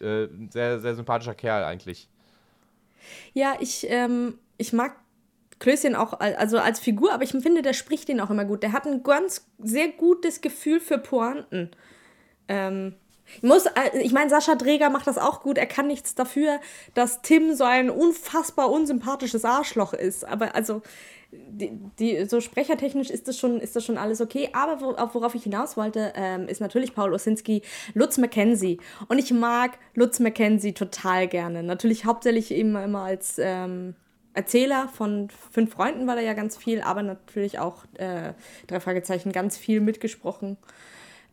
äh, sehr, sehr sympathischer Kerl eigentlich.
Ja, ich, ähm, ich mag Klößchen auch also als Figur, aber ich finde, der spricht den auch immer gut. Der hat ein ganz sehr gutes Gefühl für Pointen. Ähm, ich muss, äh, ich meine, Sascha Dreger macht das auch gut. Er kann nichts dafür, dass Tim so ein unfassbar unsympathisches Arschloch ist. Aber also, die, die, so sprechertechnisch ist das schon, ist das schon alles okay. Aber wo, worauf ich hinaus wollte, ähm, ist natürlich Paul Osinski, Lutz McKenzie. Und ich mag Lutz McKenzie total gerne. Natürlich hauptsächlich eben immer als ähm, Erzähler von fünf Freunden war da ja ganz viel, aber natürlich auch äh, drei Fragezeichen ganz viel mitgesprochen.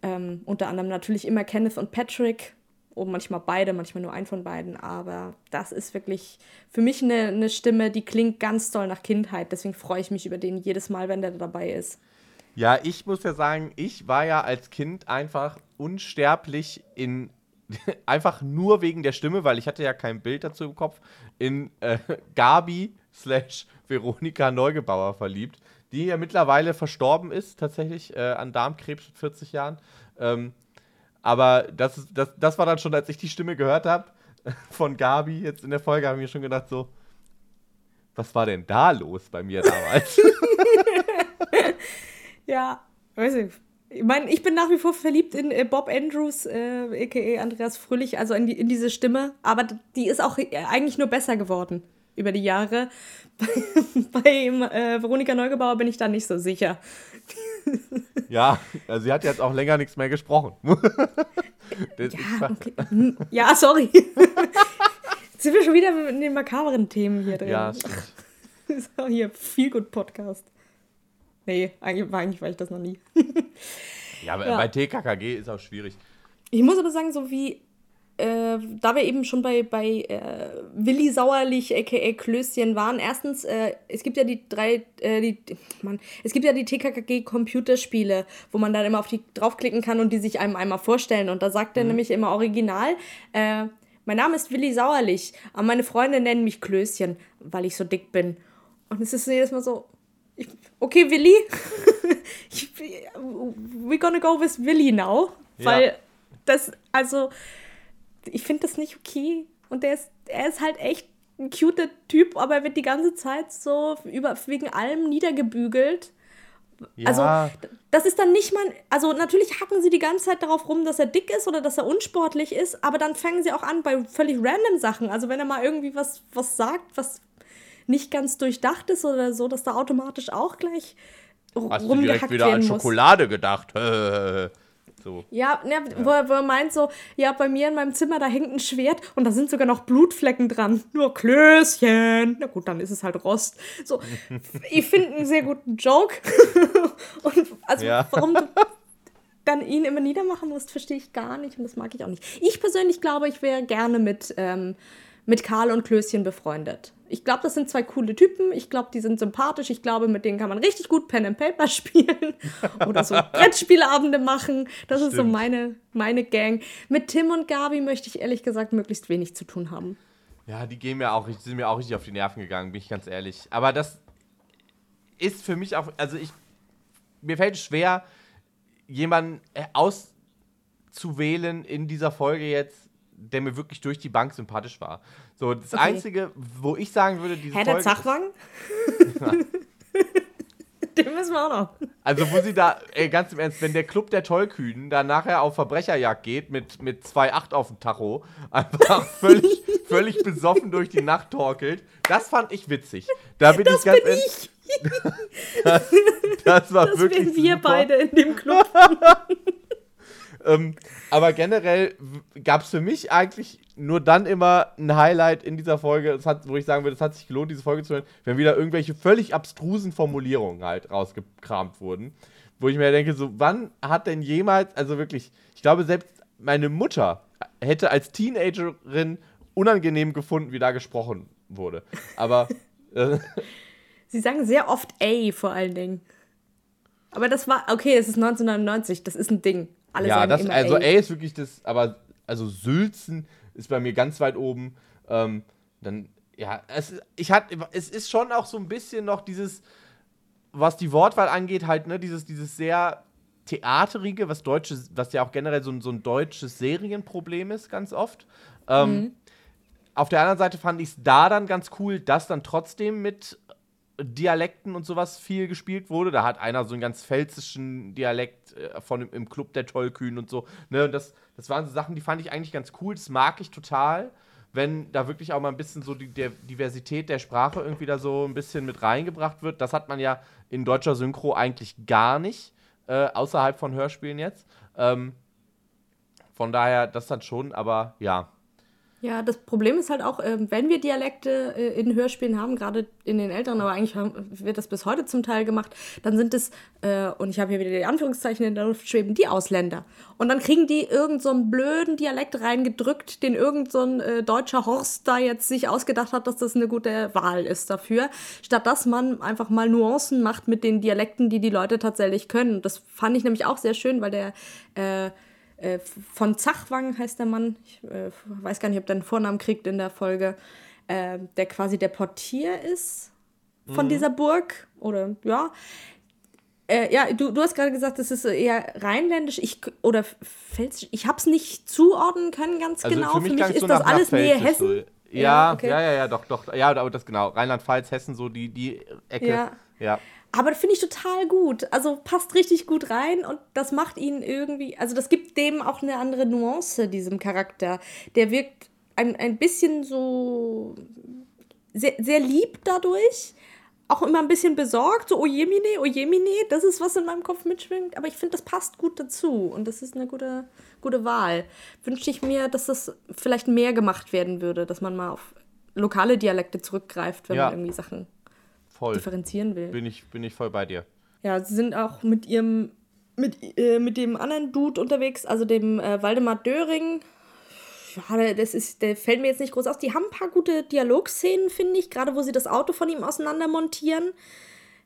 Ähm, unter anderem natürlich immer Kenneth und Patrick. Und manchmal beide, manchmal nur ein von beiden. Aber das ist wirklich für mich eine, eine Stimme, die klingt ganz toll nach Kindheit. Deswegen freue ich mich über den jedes Mal, wenn der dabei ist.
Ja, ich muss ja sagen, ich war ja als Kind einfach unsterblich in einfach nur wegen der Stimme, weil ich hatte ja kein Bild dazu im Kopf, in äh, Gabi slash Veronika Neugebauer verliebt die ja mittlerweile verstorben ist, tatsächlich äh, an Darmkrebs mit 40 Jahren. Ähm, aber das, das, das war dann schon, als ich die Stimme gehört habe von Gabi jetzt in der Folge, habe ich mir schon gedacht, so, was war denn da los bei mir damals?
ja, weiß ich. Ich meine, ich bin nach wie vor verliebt in äh, Bob Andrews, äh, a.k.a. Andreas Fröhlich, also in, die, in diese Stimme. Aber die ist auch äh, eigentlich nur besser geworden über die Jahre. Bei äh, Veronika Neugebauer bin ich da nicht so sicher.
Ja, also sie hat jetzt auch länger nichts mehr gesprochen.
ja, okay. Hm, ja, sorry. Jetzt sind wir schon wieder in den makaberen Themen hier drin. Ja, stimmt. So, hier, viel gut Podcast. Nee, eigentlich, eigentlich war ich das noch nie.
ja, aber ja. bei TKKG ist auch schwierig.
Ich muss aber sagen, so wie äh, da wir eben schon bei, bei äh, Willi Sauerlich, aka Klößchen, waren, erstens, äh, es gibt ja die drei, äh, die, Mann, es gibt ja die TKKG-Computerspiele, wo man dann immer auf die draufklicken kann und die sich einem einmal vorstellen. Und da sagt er mhm. nämlich immer original, äh, mein Name ist Willi Sauerlich, aber meine Freunde nennen mich Klößchen, weil ich so dick bin. Und es ist jedes Mal so, ich, okay, Willi, we're gonna go with Willi now, weil ja. das, also, ich finde das nicht okay. Und der ist, er ist halt echt ein cuter Typ, aber er wird die ganze Zeit so über, wegen allem niedergebügelt. Ja. Also, das ist dann nicht mal. Also, natürlich hacken sie die ganze Zeit darauf rum, dass er dick ist oder dass er unsportlich ist, aber dann fangen sie auch an bei völlig random Sachen. Also, wenn er mal irgendwie was, was sagt, was nicht ganz durchdacht ist oder so, dass da automatisch auch gleich
Hast du direkt wieder an Schokolade gedacht? So.
Ja, ne, ja. Wo, er, wo, er meint so, ja, bei mir in meinem Zimmer, da hängt ein Schwert und da sind sogar noch Blutflecken dran. Nur Klößchen. Na gut, dann ist es halt Rost. So, ich finde einen sehr guten Joke. und also, ja. warum du dann ihn immer niedermachen musst, verstehe ich gar nicht und das mag ich auch nicht. Ich persönlich glaube, ich wäre gerne mit, ähm, mit Karl und Klößchen befreundet. Ich glaube, das sind zwei coole Typen. Ich glaube, die sind sympathisch. Ich glaube, mit denen kann man richtig gut Pen and Paper spielen oder so Brettspielabende machen. Das Stimmt. ist so meine, meine Gang. Mit Tim und Gabi möchte ich ehrlich gesagt möglichst wenig zu tun haben.
Ja, die gehen mir auch, sind mir auch richtig auf die Nerven gegangen, bin ich ganz ehrlich. Aber das ist für mich auch, also ich, mir fällt es schwer, jemanden äh, auszuwählen in dieser Folge jetzt, der mir wirklich durch die Bank sympathisch war. So, das okay. Einzige, wo ich sagen würde, diese
Herr der Zachwang? Den müssen wir auch noch.
Also, wo sie da, ey, ganz im Ernst, wenn der Club der Tollkühnen da nachher auf Verbrecherjagd geht mit, mit 2,8 auf dem Tacho, einfach völlig, völlig besoffen durch die Nacht torkelt, das fand ich witzig. Da bin das ich ganz bin ich. das, das war das wirklich. Das
wir super. beide in dem Club.
Ähm, aber generell gab es für mich eigentlich nur dann immer ein Highlight in dieser Folge, hat, wo ich sagen würde, es hat sich gelohnt, diese Folge zu hören, wenn wieder irgendwelche völlig abstrusen Formulierungen halt rausgekramt wurden. Wo ich mir denke, so, wann hat denn jemals, also wirklich, ich glaube, selbst meine Mutter hätte als Teenagerin unangenehm gefunden, wie da gesprochen wurde. Aber. Äh,
Sie sagen sehr oft A vor allen Dingen. Aber das war, okay, es ist 1999, das ist ein Ding.
Alle ja, das, also A. Ist wirklich das, aber also Sülzen ist bei mir ganz weit oben. Ähm, dann, ja, es, ich hat, es ist schon auch so ein bisschen noch dieses, was die Wortwahl angeht, halt, ne, dieses, dieses sehr theaterige, was deutsches, was ja auch generell so, so ein deutsches Serienproblem ist, ganz oft. Ähm, mhm. Auf der anderen Seite fand ich es da dann ganz cool, dass dann trotzdem mit Dialekten und sowas viel gespielt wurde. Da hat einer so einen ganz pfälzischen Dialekt äh, von im Club der Tollkühn und so. Ne? Und das, das waren so Sachen, die fand ich eigentlich ganz cool. Das mag ich total, wenn da wirklich auch mal ein bisschen so die der Diversität der Sprache irgendwie da so ein bisschen mit reingebracht wird. Das hat man ja in deutscher Synchro eigentlich gar nicht, äh, außerhalb von Hörspielen jetzt. Ähm, von daher, das dann schon, aber ja,
ja, das Problem ist halt auch, ähm, wenn wir Dialekte äh, in Hörspielen haben, gerade in den Älteren, aber eigentlich wird das bis heute zum Teil gemacht, dann sind es, äh, und ich habe hier wieder die Anführungszeichen in der Luft schweben, die Ausländer. Und dann kriegen die irgendeinen so blöden Dialekt reingedrückt, den irgendein so äh, deutscher Horst da jetzt sich ausgedacht hat, dass das eine gute Wahl ist dafür, statt dass man einfach mal Nuancen macht mit den Dialekten, die die Leute tatsächlich können. Das fand ich nämlich auch sehr schön, weil der äh, äh, von Zachwang heißt der Mann, ich äh, weiß gar nicht, ob der einen Vornamen kriegt in der Folge, äh, der quasi der Portier ist von mhm. dieser Burg. Oder ja. Äh, ja, du, du hast gerade gesagt, das ist eher rheinländisch ich, oder pfälzisch. Ich habe es nicht zuordnen können ganz also genau. Für mich, für mich ist so das alles Nähe Hessen. So.
Ja, ja, okay. ja, ja, ja, doch, doch. Ja, aber das genau. Rheinland-Pfalz, Hessen, so die, die Ecke. Ja. ja.
Aber finde ich total gut. Also passt richtig gut rein und das macht ihn irgendwie, also das gibt dem auch eine andere Nuance, diesem Charakter. Der wirkt ein, ein bisschen so sehr, sehr lieb dadurch. Auch immer ein bisschen besorgt, so ojemine, ojemine, das ist, was in meinem Kopf mitschwingt. Aber ich finde, das passt gut dazu und das ist eine gute, gute Wahl. Wünsche ich mir, dass das vielleicht mehr gemacht werden würde, dass man mal auf lokale Dialekte zurückgreift, wenn ja. man irgendwie Sachen voll. differenzieren will.
Bin ich, bin ich voll bei dir.
Ja, sie sind auch mit ihrem, mit, äh, mit dem anderen Dude unterwegs, also dem äh, Waldemar Döring. Ja, das ist, der fällt mir jetzt nicht groß aus. Die haben ein paar gute Dialogszenen, finde ich, gerade wo sie das Auto von ihm auseinander montieren.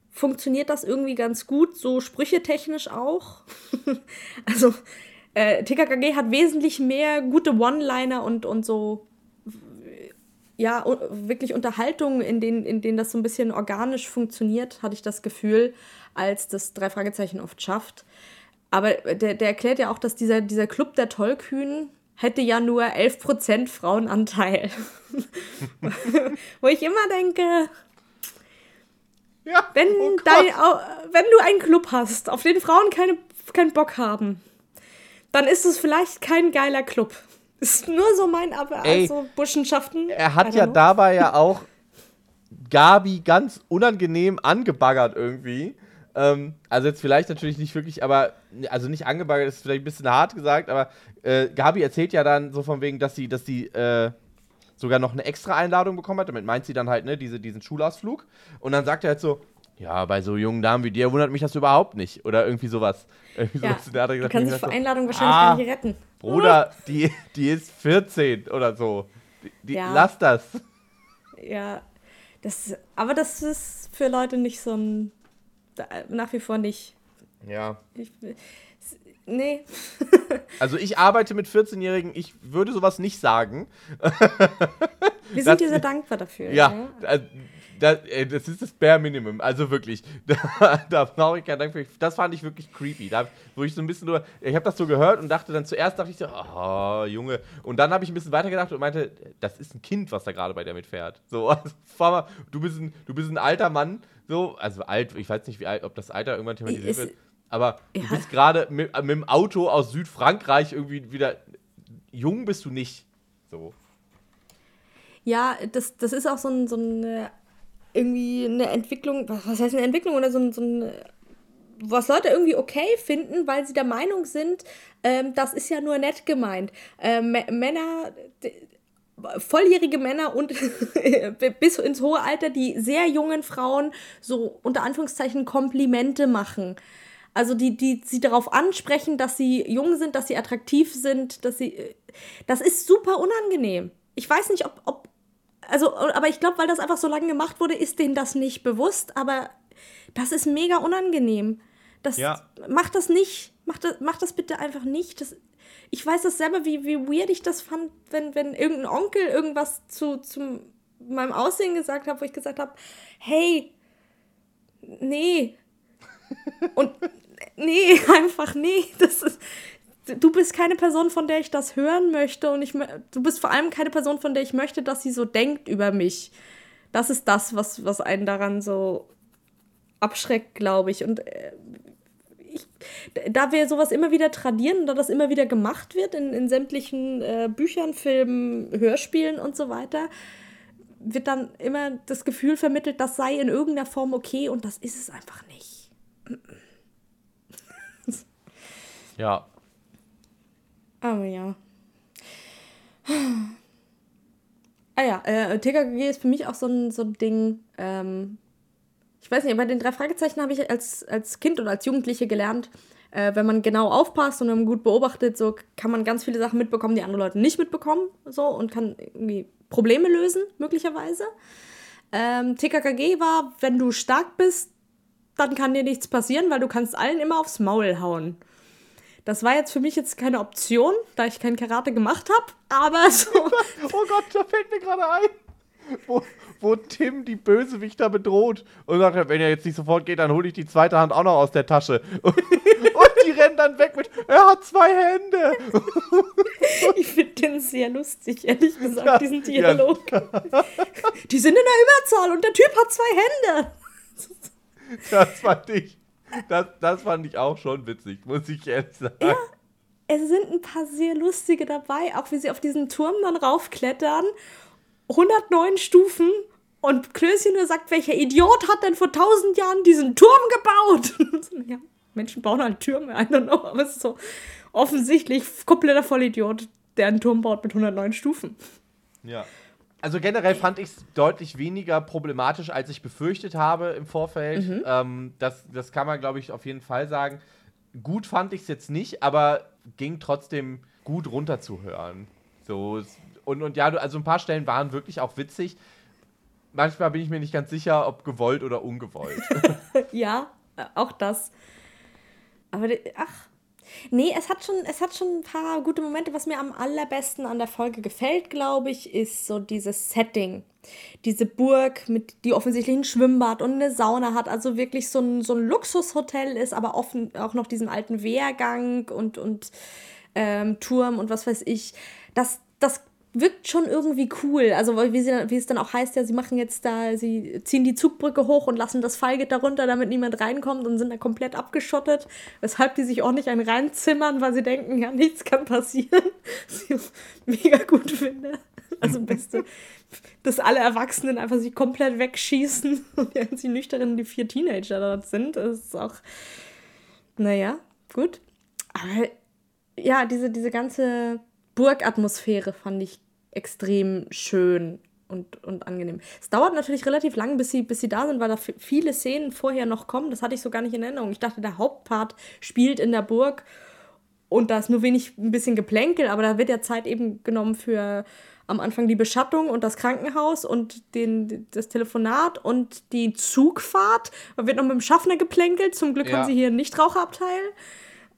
Funktioniert das irgendwie ganz gut, so sprüchetechnisch auch. also, äh, TKKG hat wesentlich mehr gute One-Liner und, und so ja, wirklich Unterhaltungen, in denen, in denen das so ein bisschen organisch funktioniert, hatte ich das Gefühl, als das drei Fragezeichen oft schafft. Aber der, der erklärt ja auch, dass dieser, dieser Club der Tollkühnen hätte ja nur 11% Frauenanteil. Wo ich immer denke, ja, wenn, oh dein, wenn du einen Club hast, auf den Frauen keine, keinen Bock haben, dann ist es vielleicht kein geiler Club. Ist nur so mein aber also Burschenschaften.
Er hat ja know. dabei ja auch Gabi ganz unangenehm angebaggert irgendwie. Ähm, also jetzt vielleicht natürlich nicht wirklich, aber also nicht angebaggert ist vielleicht ein bisschen hart gesagt, aber äh, Gabi erzählt ja dann so von wegen, dass sie, dass sie äh, sogar noch eine extra Einladung bekommen hat. Damit meint sie dann halt ne diese, diesen Schulausflug. Und dann sagt er halt so, ja, bei so jungen Damen wie dir wundert mich das überhaupt nicht. Oder irgendwie sowas.
Ja, sowas du kannst dich vor Einladung wahrscheinlich ah, gar nicht retten.
Bruder, die, die ist 14 oder so. Die, ja. Lass das.
Ja, das, aber das ist für Leute nicht so ein, nach wie vor nicht.
Ja.
Ich, nee.
also ich arbeite mit 14-Jährigen, ich würde sowas nicht sagen.
Wir sind dir sehr dankbar dafür.
Ja, ja. Also, das, das, ist das Bare Minimum. Also wirklich, da, da brauche ich keinen Dank für. Das fand ich wirklich creepy. Da, wo ich so ein bisschen nur, ich habe das so gehört und dachte dann zuerst, dachte ich so, oh, Junge. Und dann habe ich ein bisschen weitergedacht und meinte, das ist ein Kind, was da gerade bei der mitfährt. So, also, fahr mal, du bist ein, du bist ein alter Mann, so, also alt, ich weiß nicht, wie alt, ob das Alter irgendwann thematisiert wird. Aber ja. du bist gerade mit, mit dem Auto aus Südfrankreich irgendwie wieder. Jung bist du nicht. So.
Ja, das, das ist auch so, ein, so eine irgendwie eine Entwicklung, was heißt eine Entwicklung oder so so ein was Leute irgendwie okay finden, weil sie der Meinung sind, ähm, das ist ja nur nett gemeint. Ähm, Männer, volljährige Männer und bis ins hohe Alter, die sehr jungen Frauen so unter Anführungszeichen Komplimente machen. Also die, die sie darauf ansprechen, dass sie jung sind, dass sie attraktiv sind, dass sie. Äh, das ist super unangenehm. Ich weiß nicht, ob, ob also, aber ich glaube, weil das einfach so lange gemacht wurde, ist denen das nicht bewusst, aber das ist mega unangenehm. Das ja. macht das nicht. Macht das, macht das bitte einfach nicht. Das, ich weiß das selber, wie, wie weird ich das fand, wenn, wenn irgendein Onkel irgendwas zu, zu meinem Aussehen gesagt hat, wo ich gesagt habe, hey, nee. Und nee, einfach nee. Das ist, du bist keine Person, von der ich das hören möchte und ich du bist vor allem keine Person, von der ich möchte, dass sie so denkt über mich. Das ist das, was, was einen daran so abschreckt, glaube ich. Und äh, ich, da wir sowas immer wieder tradieren und da das immer wieder gemacht wird in, in sämtlichen äh, Büchern, Filmen, Hörspielen und so weiter, wird dann immer das Gefühl vermittelt, das sei in irgendeiner Form okay und das ist es einfach nicht.
Ja,
aber ja. Ah ja, äh, TKG ist für mich auch so ein, so ein Ding. Ähm, ich weiß nicht, bei den drei Fragezeichen habe ich als, als Kind oder als Jugendliche gelernt, äh, wenn man genau aufpasst und man gut beobachtet, so kann man ganz viele Sachen mitbekommen, die andere Leute nicht mitbekommen. So und kann irgendwie Probleme lösen, möglicherweise. Ähm, TKKG war, wenn du stark bist, dann kann dir nichts passieren, weil du kannst allen immer aufs Maul hauen. Das war jetzt für mich jetzt keine Option, da ich kein Karate gemacht habe, aber so.
oh Gott, da fällt mir gerade ein. Wo, wo Tim die Bösewichter bedroht und sagt, wenn er jetzt nicht sofort geht, dann hole ich die zweite Hand auch noch aus der Tasche. Und, und die rennen dann weg mit, er hat zwei Hände.
Ich finde den sehr lustig, ehrlich gesagt, ja, diesen Dialog. Ja. Die sind in der Überzahl und der Typ hat zwei Hände.
Das fand ich das, das fand ich auch schon witzig, muss ich ehrlich sagen.
Ja, es sind ein paar sehr lustige dabei, auch wie sie auf diesen Turm dann raufklettern. 109 Stufen und Klößchen nur sagt, welcher Idiot hat denn vor 1000 Jahren diesen Turm gebaut? ja, Menschen bauen halt Türme, I don't know, aber es ist so offensichtlich kompletter Vollidiot, der einen Turm baut mit 109 Stufen.
Ja. Also generell fand ich es deutlich weniger problematisch, als ich befürchtet habe im Vorfeld. Mhm. Ähm, das, das kann man, glaube ich, auf jeden Fall sagen. Gut fand ich es jetzt nicht, aber ging trotzdem gut runterzuhören. So, und, und ja, also ein paar Stellen waren wirklich auch witzig. Manchmal bin ich mir nicht ganz sicher, ob gewollt oder ungewollt.
ja, auch das. Aber ach, Nee, es hat schon, es hat schon ein paar gute Momente. Was mir am allerbesten an der Folge gefällt, glaube ich, ist so dieses Setting. Diese Burg, mit, die offensichtlich ein Schwimmbad und eine Sauna hat, also wirklich so ein, so ein Luxushotel ist, aber offen auch noch diesen alten Wehrgang und, und ähm, Turm und was weiß ich. Das, das wirkt schon irgendwie cool. Also wie, sie, wie es dann auch heißt, ja, sie machen jetzt da, sie ziehen die Zugbrücke hoch und lassen das Fallgitter runter, damit niemand reinkommt und sind da komplett abgeschottet, weshalb die sich auch nicht einen reinzimmern, weil sie denken, ja, nichts kann passieren. Ich mega gut finde. Also beste, dass alle Erwachsenen einfach sich komplett wegschießen und während sie nüchtern die vier Teenager dort sind, das ist auch, naja, gut. Aber ja, diese, diese ganze Burgatmosphäre fand ich extrem schön und, und angenehm. Es dauert natürlich relativ lang, bis sie, bis sie da sind, weil da viele Szenen vorher noch kommen. Das hatte ich so gar nicht in Erinnerung. Ich dachte, der Hauptpart spielt in der Burg und da ist nur wenig ein bisschen Geplänkel, aber da wird ja Zeit eben genommen für am Anfang die Beschattung und das Krankenhaus und den, das Telefonat und die Zugfahrt. Da wird noch mit dem Schaffner geplänkelt. Zum Glück
Ja.
haben sie hier ein Nichtraucherabteil.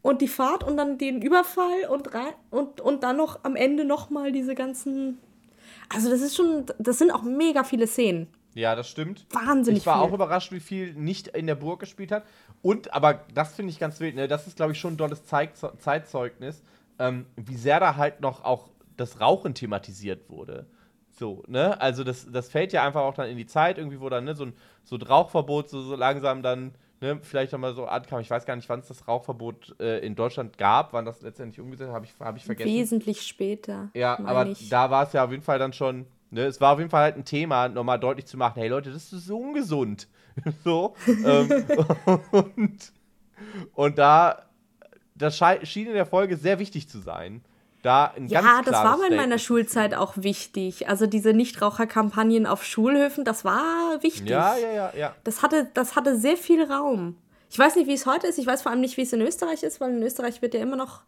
Und die Fahrt und dann den Überfall und, rein, und, und dann noch am Ende nochmal diese ganzen. Also, das ist schon. Das sind auch mega viele Szenen.
Ja, das stimmt.
Wahnsinnig
Ich war
viel.
auch überrascht, wie viel nicht in der Burg gespielt hat. Und, aber das finde ich ganz wild, ne? das ist, glaube ich, schon ein tolles Zeig Zeitzeugnis, ähm, wie sehr da halt noch auch das Rauchen thematisiert wurde. So, ne? Also das, das fällt ja einfach auch dann in die Zeit, irgendwie, wo dann ne, so ein, so ein Rauchverbot so, so langsam dann ne, vielleicht nochmal so ankam. Ich weiß gar nicht, wann es das Rauchverbot äh, in Deutschland gab, wann das letztendlich umgesetzt habe ich, hab ich vergessen.
Wesentlich später.
Ja, aber
ich.
da war es ja auf jeden Fall dann schon, ne, es war auf jeden Fall halt ein Thema, nochmal deutlich zu machen, hey Leute, das ist so ungesund. so. ähm, und, und da, das schien in der Folge sehr wichtig zu sein. Da ein
Ja,
ganz
das war mir in meiner. Schulzeit auch wichtig. Also diese Nichtraucherkampagnen auf Schulhöfen, das war wichtig.
Ja, ja, ja, ja.
Das hatte, das hatte sehr viel Raum. Ich weiß nicht, wie es heute ist. Ich weiß vor allem nicht, wie es in Österreich ist, weil in Österreich wird ja immer noch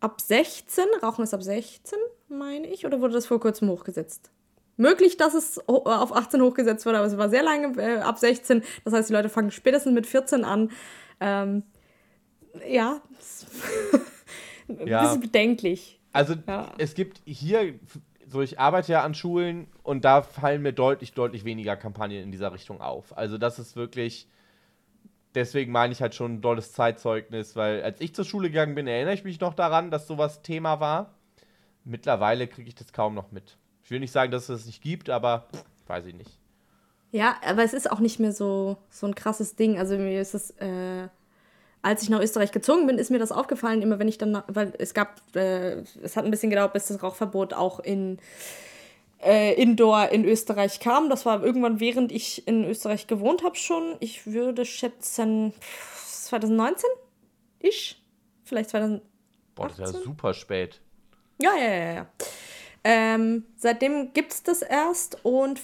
ab 16, Rauchen ist ab 16, meine ich, oder wurde das vor kurzem hochgesetzt? Möglich, dass es ho- auf 18 hochgesetzt wurde, aber es war sehr lange äh, ab 16. Das heißt, die Leute fangen spätestens mit 14 an. Ähm, ja,
Ja.
bisschen bedenklich.
Also
Ja.
es gibt hier, so ich arbeite ja an Schulen und da fallen mir deutlich, deutlich weniger Kampagnen in dieser Richtung auf. Also das ist wirklich, deswegen meine ich halt schon ein tolles Zeitzeugnis, weil als ich zur Schule gegangen bin, erinnere ich mich noch daran, dass sowas Thema war. Mittlerweile kriege ich das kaum noch mit. Ich will nicht sagen, dass es das nicht gibt, aber pff, weiß ich nicht.
Ja, aber es ist auch nicht mehr so, so ein krasses Ding. Also mir ist es, äh, als ich nach Österreich gezogen bin, ist mir das aufgefallen, immer wenn ich dann, nach, weil es gab, äh, es hat ein bisschen gedauert, bis das Rauchverbot auch in äh, Indoor in Österreich kam. Das war irgendwann, während ich in Österreich gewohnt habe schon. Ich würde schätzen pff, 2019 ich, vielleicht 2000.
Boah, das ist ja
18?
super spät.
Ja, ja, ja, ja. Ähm, seitdem gibt es das erst und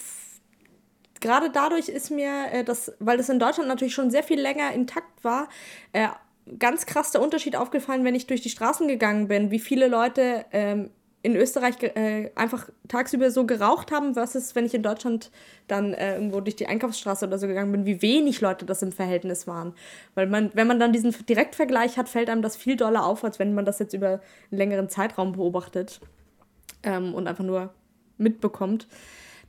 gerade dadurch ist mir äh, das, weil das in Deutschland natürlich schon sehr viel länger intakt war, äh, ganz krass der Unterschied aufgefallen, wenn ich durch die Straßen gegangen bin, wie viele Leute ähm, in Österreich äh, einfach tagsüber so geraucht haben, versus wenn ich in Deutschland dann äh, irgendwo durch die Einkaufsstraße oder so gegangen bin, wie wenig Leute das im Verhältnis waren. Weil man, wenn man dann diesen Direktvergleich hat, fällt einem das viel doller auf, als wenn man das jetzt über einen längeren Zeitraum beobachtet ähm, und einfach nur mitbekommt.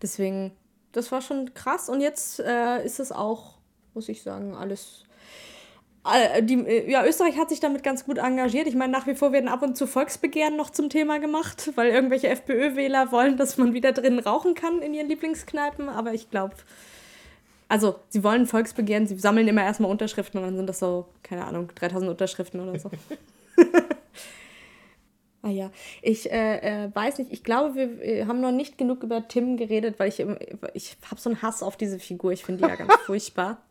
Deswegen, das war schon krass. Und jetzt äh, ist es auch, muss ich sagen, alles. äh, Die, äh, ja, Österreich hat sich damit ganz gut engagiert. Ich meine, nach wie vor werden ab und zu Volksbegehren noch zum Thema gemacht, weil irgendwelche FPÖ-Wähler wollen, dass man wieder drinnen rauchen kann in ihren Lieblingskneipen. Aber ich glaube, also sie wollen Volksbegehren, sie sammeln immer erstmal Unterschriften und dann sind das so, keine Ahnung, 3000 Unterschriften oder so. Ah ja, ich äh, äh, weiß nicht, ich glaube, wir, haben noch nicht genug über Tim geredet, weil ich, ich habe so einen Hass auf diese Figur. Ich finde die ja ganz furchtbar.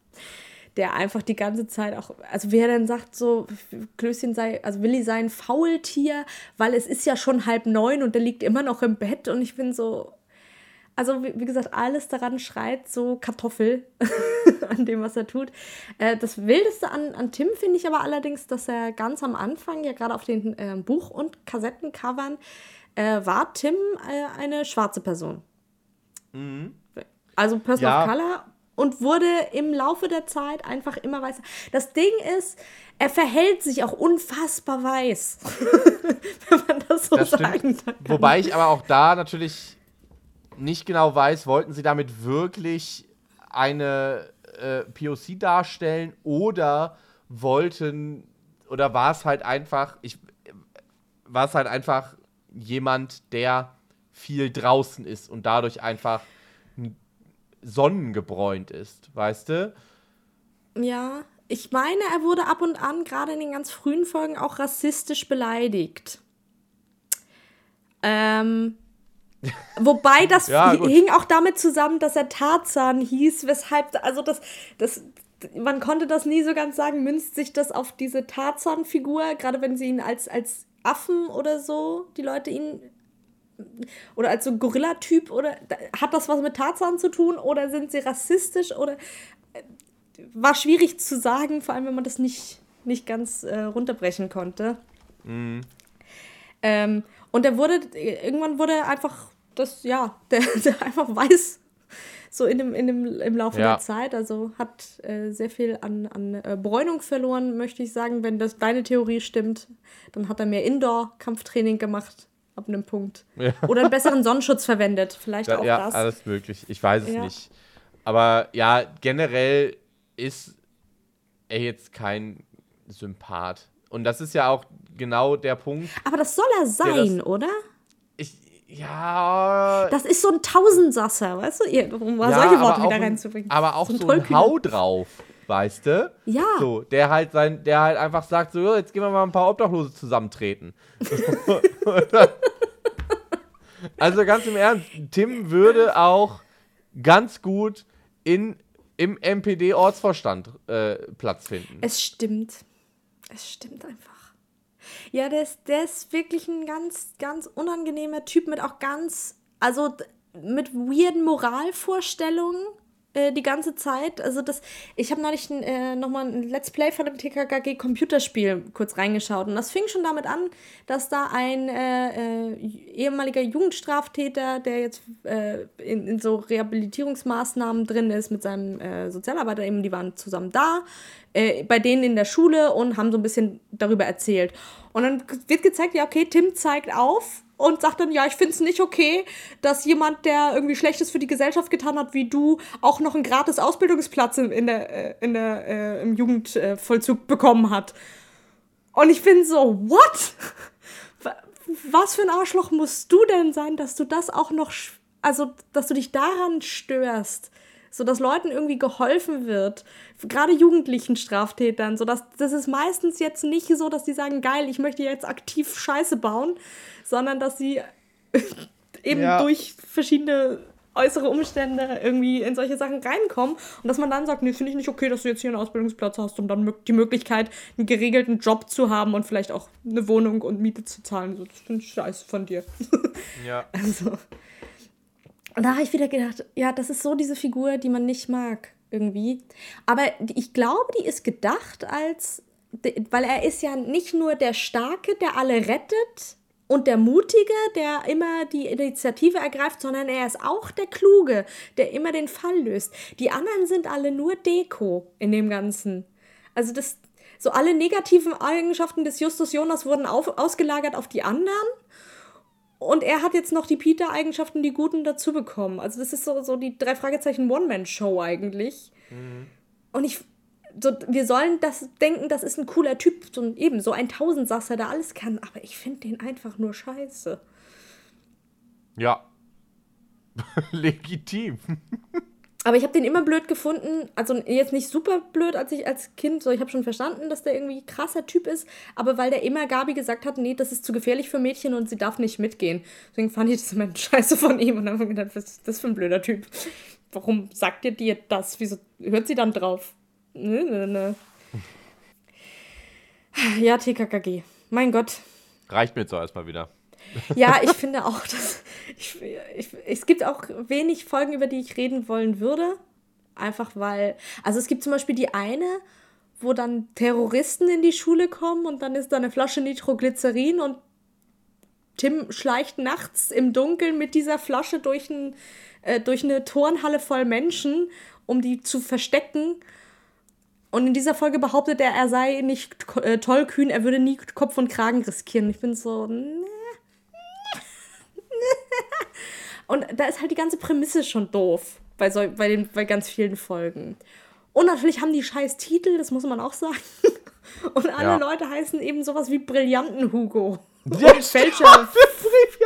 Der einfach die ganze Zeit auch, also wer dann sagt so, Klößchen sei, also Willi sei ein Faultier, weil es ist ja schon halb neun und der liegt immer noch im Bett und ich bin so, also wie, wie gesagt, alles daran schreit so Kartoffel an dem, was er tut. Äh, das Wildeste an, an Tim finde ich aber allerdings, dass er ganz am Anfang, ja gerade auf den äh, Buch- und Kassettencovern, äh, war Tim äh, eine schwarze Person. Also Person
Ja.
of Color und wurde im Laufe der Zeit einfach immer weißer. Das Ding ist, er verhält sich auch unfassbar weiß, wenn man das so
Das
sagen
stimmt.
kann.
Wobei ich aber auch da natürlich nicht genau weiß, wollten sie damit wirklich eine äh, POC darstellen oder wollten oder war es halt einfach ich war es halt einfach jemand, der viel draußen ist und dadurch einfach sonnengebräunt ist, weißt du?
Ja, ich meine, er wurde ab und an, gerade in den ganz frühen Folgen, auch rassistisch beleidigt. Ähm, wobei das
Ja,
hing auch damit zusammen, dass er Tarzan hieß, weshalb, also das, das, man konnte das nie so ganz sagen, münzt sich das auf diese Tarzan-Figur, gerade wenn sie ihn als, als Affen oder so, die Leute ihn oder als so Gorilla-Typ oder hat das was mit Tarzan zu tun oder sind sie rassistisch oder äh, war schwierig zu sagen, vor allem wenn man das nicht, nicht ganz äh, runterbrechen konnte. Ähm, und der wurde, irgendwann wurde einfach das, ja, der, der einfach weiß, so in dem, in dem, im Laufe ja. der Zeit. Also hat äh, sehr viel an, an äh, Bräunung verloren, möchte ich sagen. Wenn das deine Theorie stimmt, dann hat er mehr Indoor-Kampftraining gemacht ab einem Punkt. Ja. Oder einen besseren Sonnenschutz verwendet. Vielleicht
ja,
auch
ja,
das.
alles möglich. Ich weiß es nicht. Aber ja, generell ist er jetzt kein Sympath. Und das ist ja auch genau der Punkt.
Aber das soll er sein, das, oder?
Ja.
Das ist so ein Tausendsasser, weißt du? Um mal ja, solche Worte wieder reinzubringen.
Aber auch so ein, so ein Hau drauf, weißt du?
Ja.
So, der halt sein, der halt einfach sagt, so, jetzt gehen wir mal ein paar Obdachlose zusammentreten. also ganz im Ernst, Tim würde auch ganz gut in, im MPD-Ortsvorstand äh, Platz finden.
Es stimmt. Es stimmt einfach. Ja, der ist, der ist wirklich ein ganz, ganz unangenehmer Typ mit auch ganz, also mit weirden Moralvorstellungen äh, die ganze Zeit. Also das, ich habe neulich äh, nochmal ein Let's Play von dem TKKG Computerspiel kurz reingeschaut und das fing schon damit an, dass da ein äh, äh, ehemaliger Jugendstraftäter, der jetzt äh, in, in so Rehabilitierungsmaßnahmen drin ist mit seinem äh, Sozialarbeiter, eben die waren zusammen da, bei denen in der Schule und haben so ein bisschen darüber erzählt. Und dann wird gezeigt, ja, okay, Tim zeigt auf und sagt dann, ja, ich finde es nicht okay, dass jemand, der irgendwie Schlechtes für die Gesellschaft getan hat, wie du, auch noch einen gratis Ausbildungsplatz in der, äh, in der, äh, im Jugendvollzug bekommen hat. Und ich bin so, what? Was für ein Arschloch musst du denn sein, dass du das auch noch, also, dass du dich daran störst? So dass Leuten irgendwie geholfen wird, gerade jugendlichen Straftätern, so dass das ist meistens jetzt nicht so, dass die sagen, geil, ich möchte jetzt aktiv Scheiße bauen, sondern dass sie eben ja. durch verschiedene äußere Umstände irgendwie in solche Sachen reinkommen und dass man dann sagt, nee, finde ich nicht okay, dass du jetzt hier einen Ausbildungsplatz hast und dann die Möglichkeit, einen geregelten Job zu haben und vielleicht auch eine Wohnung und Miete zu zahlen. So, das finde ich scheiße von dir.
Ja.
Also. Und da habe ich wieder gedacht, ja, das ist so diese Figur, die man nicht mag irgendwie. Aber ich glaube, die ist gedacht als, weil er ist ja nicht nur der Starke, der alle rettet und der Mutige, der immer die Initiative ergreift, sondern er ist auch der Kluge, der immer den Fall löst. Die anderen sind alle nur Deko in dem Ganzen. Also das, so alle negativen Eigenschaften des Justus Jonas wurden auf, ausgelagert auf die anderen und er hat jetzt noch die Peter-Eigenschaften, die guten dazu bekommen. Also das ist so, so die drei Fragezeichen One-Man-Show eigentlich. Mhm. Und ich, so, wir sollen das denken, das ist ein cooler Typ, so, eben so ein Tausendsasser, der alles kann. Aber ich finde den einfach nur scheiße.
Ja. Legitim.
Aber ich habe den immer blöd gefunden. Also jetzt nicht super blöd, als ich als Kind, so ich habe schon verstanden, dass der irgendwie krasser Typ ist, aber weil der immer Gabi gesagt hat, nee, das ist zu gefährlich für Mädchen und sie darf nicht mitgehen. Deswegen fand ich das immer scheiße von ihm und dann habe ich gedacht, was ist das für ein blöder Typ? Warum sagt ihr dir das? Wieso hört sie dann drauf? Nö, nö, nö. Ja, TKKG. Mein Gott.
Reicht mir jetzt auch erstmal wieder.
Ja, ich finde auch, dass ich, ich, es gibt auch wenig Folgen, über die ich reden wollen würde. Einfach weil, also es gibt zum Beispiel die eine, wo dann Terroristen in die Schule kommen und dann ist da eine Flasche Nitroglycerin und Tim schleicht nachts im Dunkeln mit dieser Flasche durch, ein, äh, durch eine Turnhalle voll Menschen, um die zu verstecken. Und in dieser Folge behauptet er, er sei nicht äh, tollkühn, er würde nie Kopf und Kragen riskieren. Ich bin so, nee. Und da ist halt die ganze Prämisse schon doof bei, so, bei, den, bei ganz vielen Folgen. Und natürlich haben die scheiß Titel, das muss man auch sagen. Und alle ja. Leute heißen eben sowas wie Brillanten Hugo.
Ja, Fälscher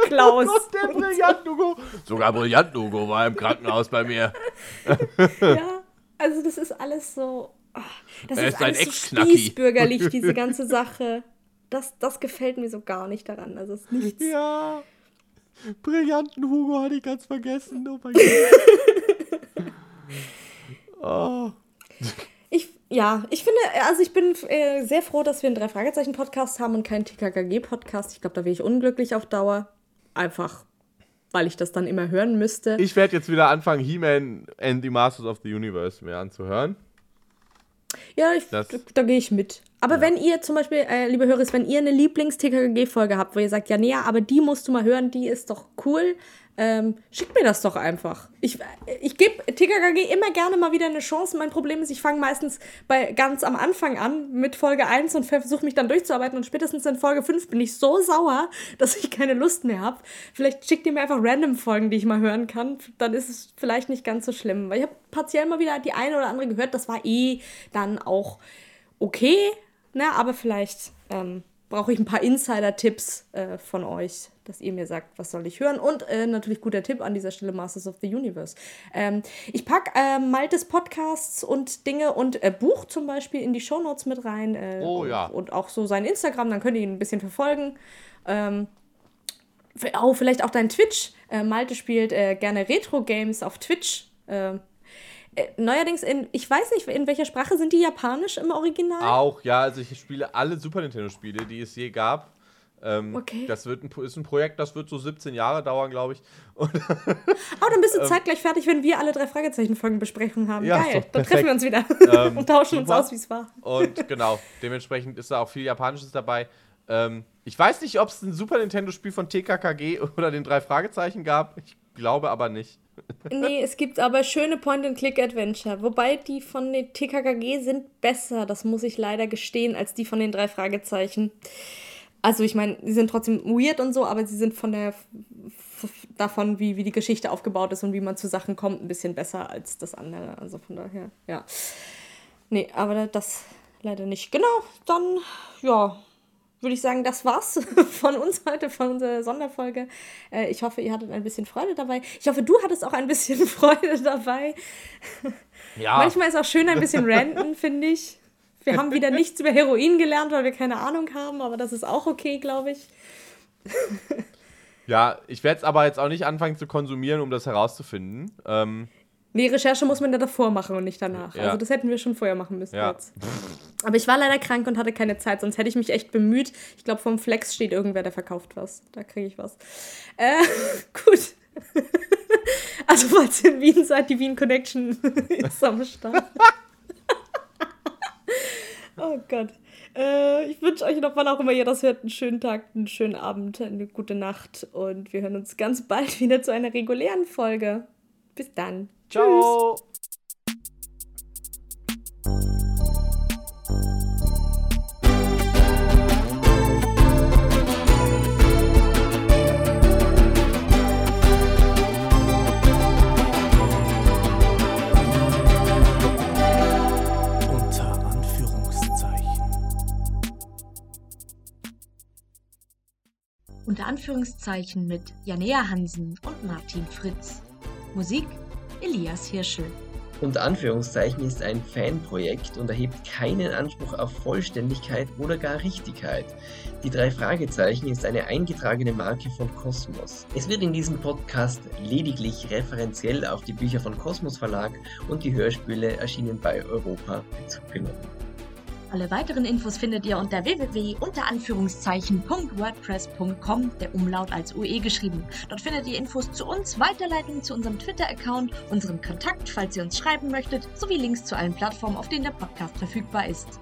Klaus. Der Brillanten Hugo. Sogar Brillanten Hugo war im Krankenhaus bei mir.
ja, also das ist alles so. Oh, das er ist, ist alles so spießbürgerlich, diese ganze Sache. Das, das gefällt mir so gar nicht daran. Also es ist nichts.
Ja. Brillanten Hugo hatte ich ganz vergessen. Oh mein Gott.
oh. Ich, ja, ich finde, also ich bin äh, sehr froh, dass wir einen Drei-Fragezeichen-Podcast haben und keinen TKKG-Podcast. Ich glaube, da wäre ich unglücklich auf Dauer. Einfach, weil ich das dann immer hören müsste.
Ich werde jetzt wieder anfangen, He-Man and the Masters of the Universe mehr anzuhören.
Ja, ich, da, da gehe ich mit. Aber ja. wenn ihr zum Beispiel, äh, liebe Hörer, wenn ihr eine Lieblings-TKG-Folge habt, wo ihr sagt, ja, nee, aber die musst du mal hören, die ist doch cool, ähm, schickt mir das doch einfach. Ich, ich gebe TKKG immer gerne mal wieder eine Chance. Mein Problem ist, ich fange meistens bei ganz am Anfang an mit Folge 1 und versuche mich dann durchzuarbeiten und spätestens in Folge 5 bin ich so sauer, dass ich keine Lust mehr habe. Vielleicht schickt ihr mir einfach random Folgen, die ich mal hören kann. Dann ist es vielleicht nicht ganz so schlimm. Weil ich habe partiell mal wieder die eine oder andere gehört. Das war eh dann auch okay. Ne? Aber vielleicht ähm, brauche ich ein paar Insider-Tipps äh, von euch, dass ihr mir sagt, was soll ich hören. Und äh, natürlich guter Tipp an dieser Stelle, Masters of the Universe. Ähm, ich packe äh, Maltes Podcasts und Dinge und äh, Buch zum Beispiel in die Shownotes mit rein. Äh,
oh ja.
Und, und, auch so sein Instagram, dann könnt ihr ihn ein bisschen verfolgen. Ähm, oh, vielleicht auch dein Twitch. Äh, Malte spielt gerne Retro-Games auf Twitch. Äh, neuerdings in, ich weiß nicht, in welcher Sprache sind die japanisch im Original?
Auch, ja, also ich spiele alle Super Nintendo-Spiele, die es je gab. Ähm, okay. Das wird ein, ist ein Projekt, das wird so 17 Jahre dauern, glaube ich. Und
oh, dann bist du ähm, zeitgleich fertig, wenn wir alle drei Fragezeichen-Folgen besprechen haben. Ja, Geil, dann treffen wir uns wieder ähm, und tauschen super. uns aus, wie es war.
Und genau, dementsprechend ist da auch viel Japanisches dabei. Ähm, ich weiß nicht, ob es ein Super Nintendo-Spiel von TKKG oder den drei Fragezeichen gab. Ich glaube aber nicht
nee, es gibt aber schöne Point-and-Click-Adventure. Wobei die von den TKKG sind besser, das muss ich leider gestehen, als die von den drei Fragezeichen. Also ich meine, sie sind trotzdem weird und so, aber sie sind von der davon, wie, wie die Geschichte aufgebaut ist und wie man zu Sachen kommt, ein bisschen besser als das andere. Also von daher, ja. Nee, aber das leider nicht. Genau, dann, ja, würde ich sagen, das war's von uns heute, von unserer Sonderfolge. Äh, ich hoffe, ihr hattet ein bisschen Freude dabei. Ich hoffe, du hattest auch ein bisschen Freude dabei. Ja. Manchmal ist auch schön ein bisschen ranten, finde ich. Wir haben wieder nichts über Heroin gelernt, weil wir keine Ahnung haben, aber das ist auch okay, glaube ich.
ja, ich werde es aber jetzt auch nicht anfangen zu konsumieren, um das herauszufinden. Ähm,
Nee, Recherche muss man ja davor machen und nicht danach. Ja. Also das hätten wir schon vorher machen müssen ja. jetzt. Aber ich war leider krank und hatte keine Zeit, sonst hätte ich mich echt bemüht. Ich glaube, vom Flex steht irgendwer, der verkauft was. Da kriege ich was. Äh, gut. also falls ihr in Wien seid, die Wien Connection ist am Start. oh Gott. Äh, ich wünsche euch noch, wann auch immer ihr das hört, einen schönen Tag, einen schönen Abend, eine gute Nacht und wir hören uns ganz bald wieder zu einer regulären Folge. Bis dann.
Ciao. Tschüss.
unter Anführungszeichen mit Janea Hansen und Martin Fritz. Musik Elias Hirschel.
Unter Anführungszeichen ist ein Fanprojekt und erhebt keinen Anspruch auf Vollständigkeit oder gar Richtigkeit. Die drei Fragezeichen ist eine eingetragene Marke von Kosmos. Es wird in diesem Podcast lediglich referenziell auf die Bücher von Kosmos Verlag und die Hörspiele erschienen bei Europa Bezug genommen.
Alle weiteren Infos findet ihr unter www.wordpress.com, der Umlaut als UE geschrieben. Dort findet ihr Infos zu uns, Weiterleitungen zu unserem Twitter-Account, unseren Kontakt, falls ihr uns schreiben möchtet, sowie Links zu allen Plattformen, auf denen der Podcast verfügbar ist.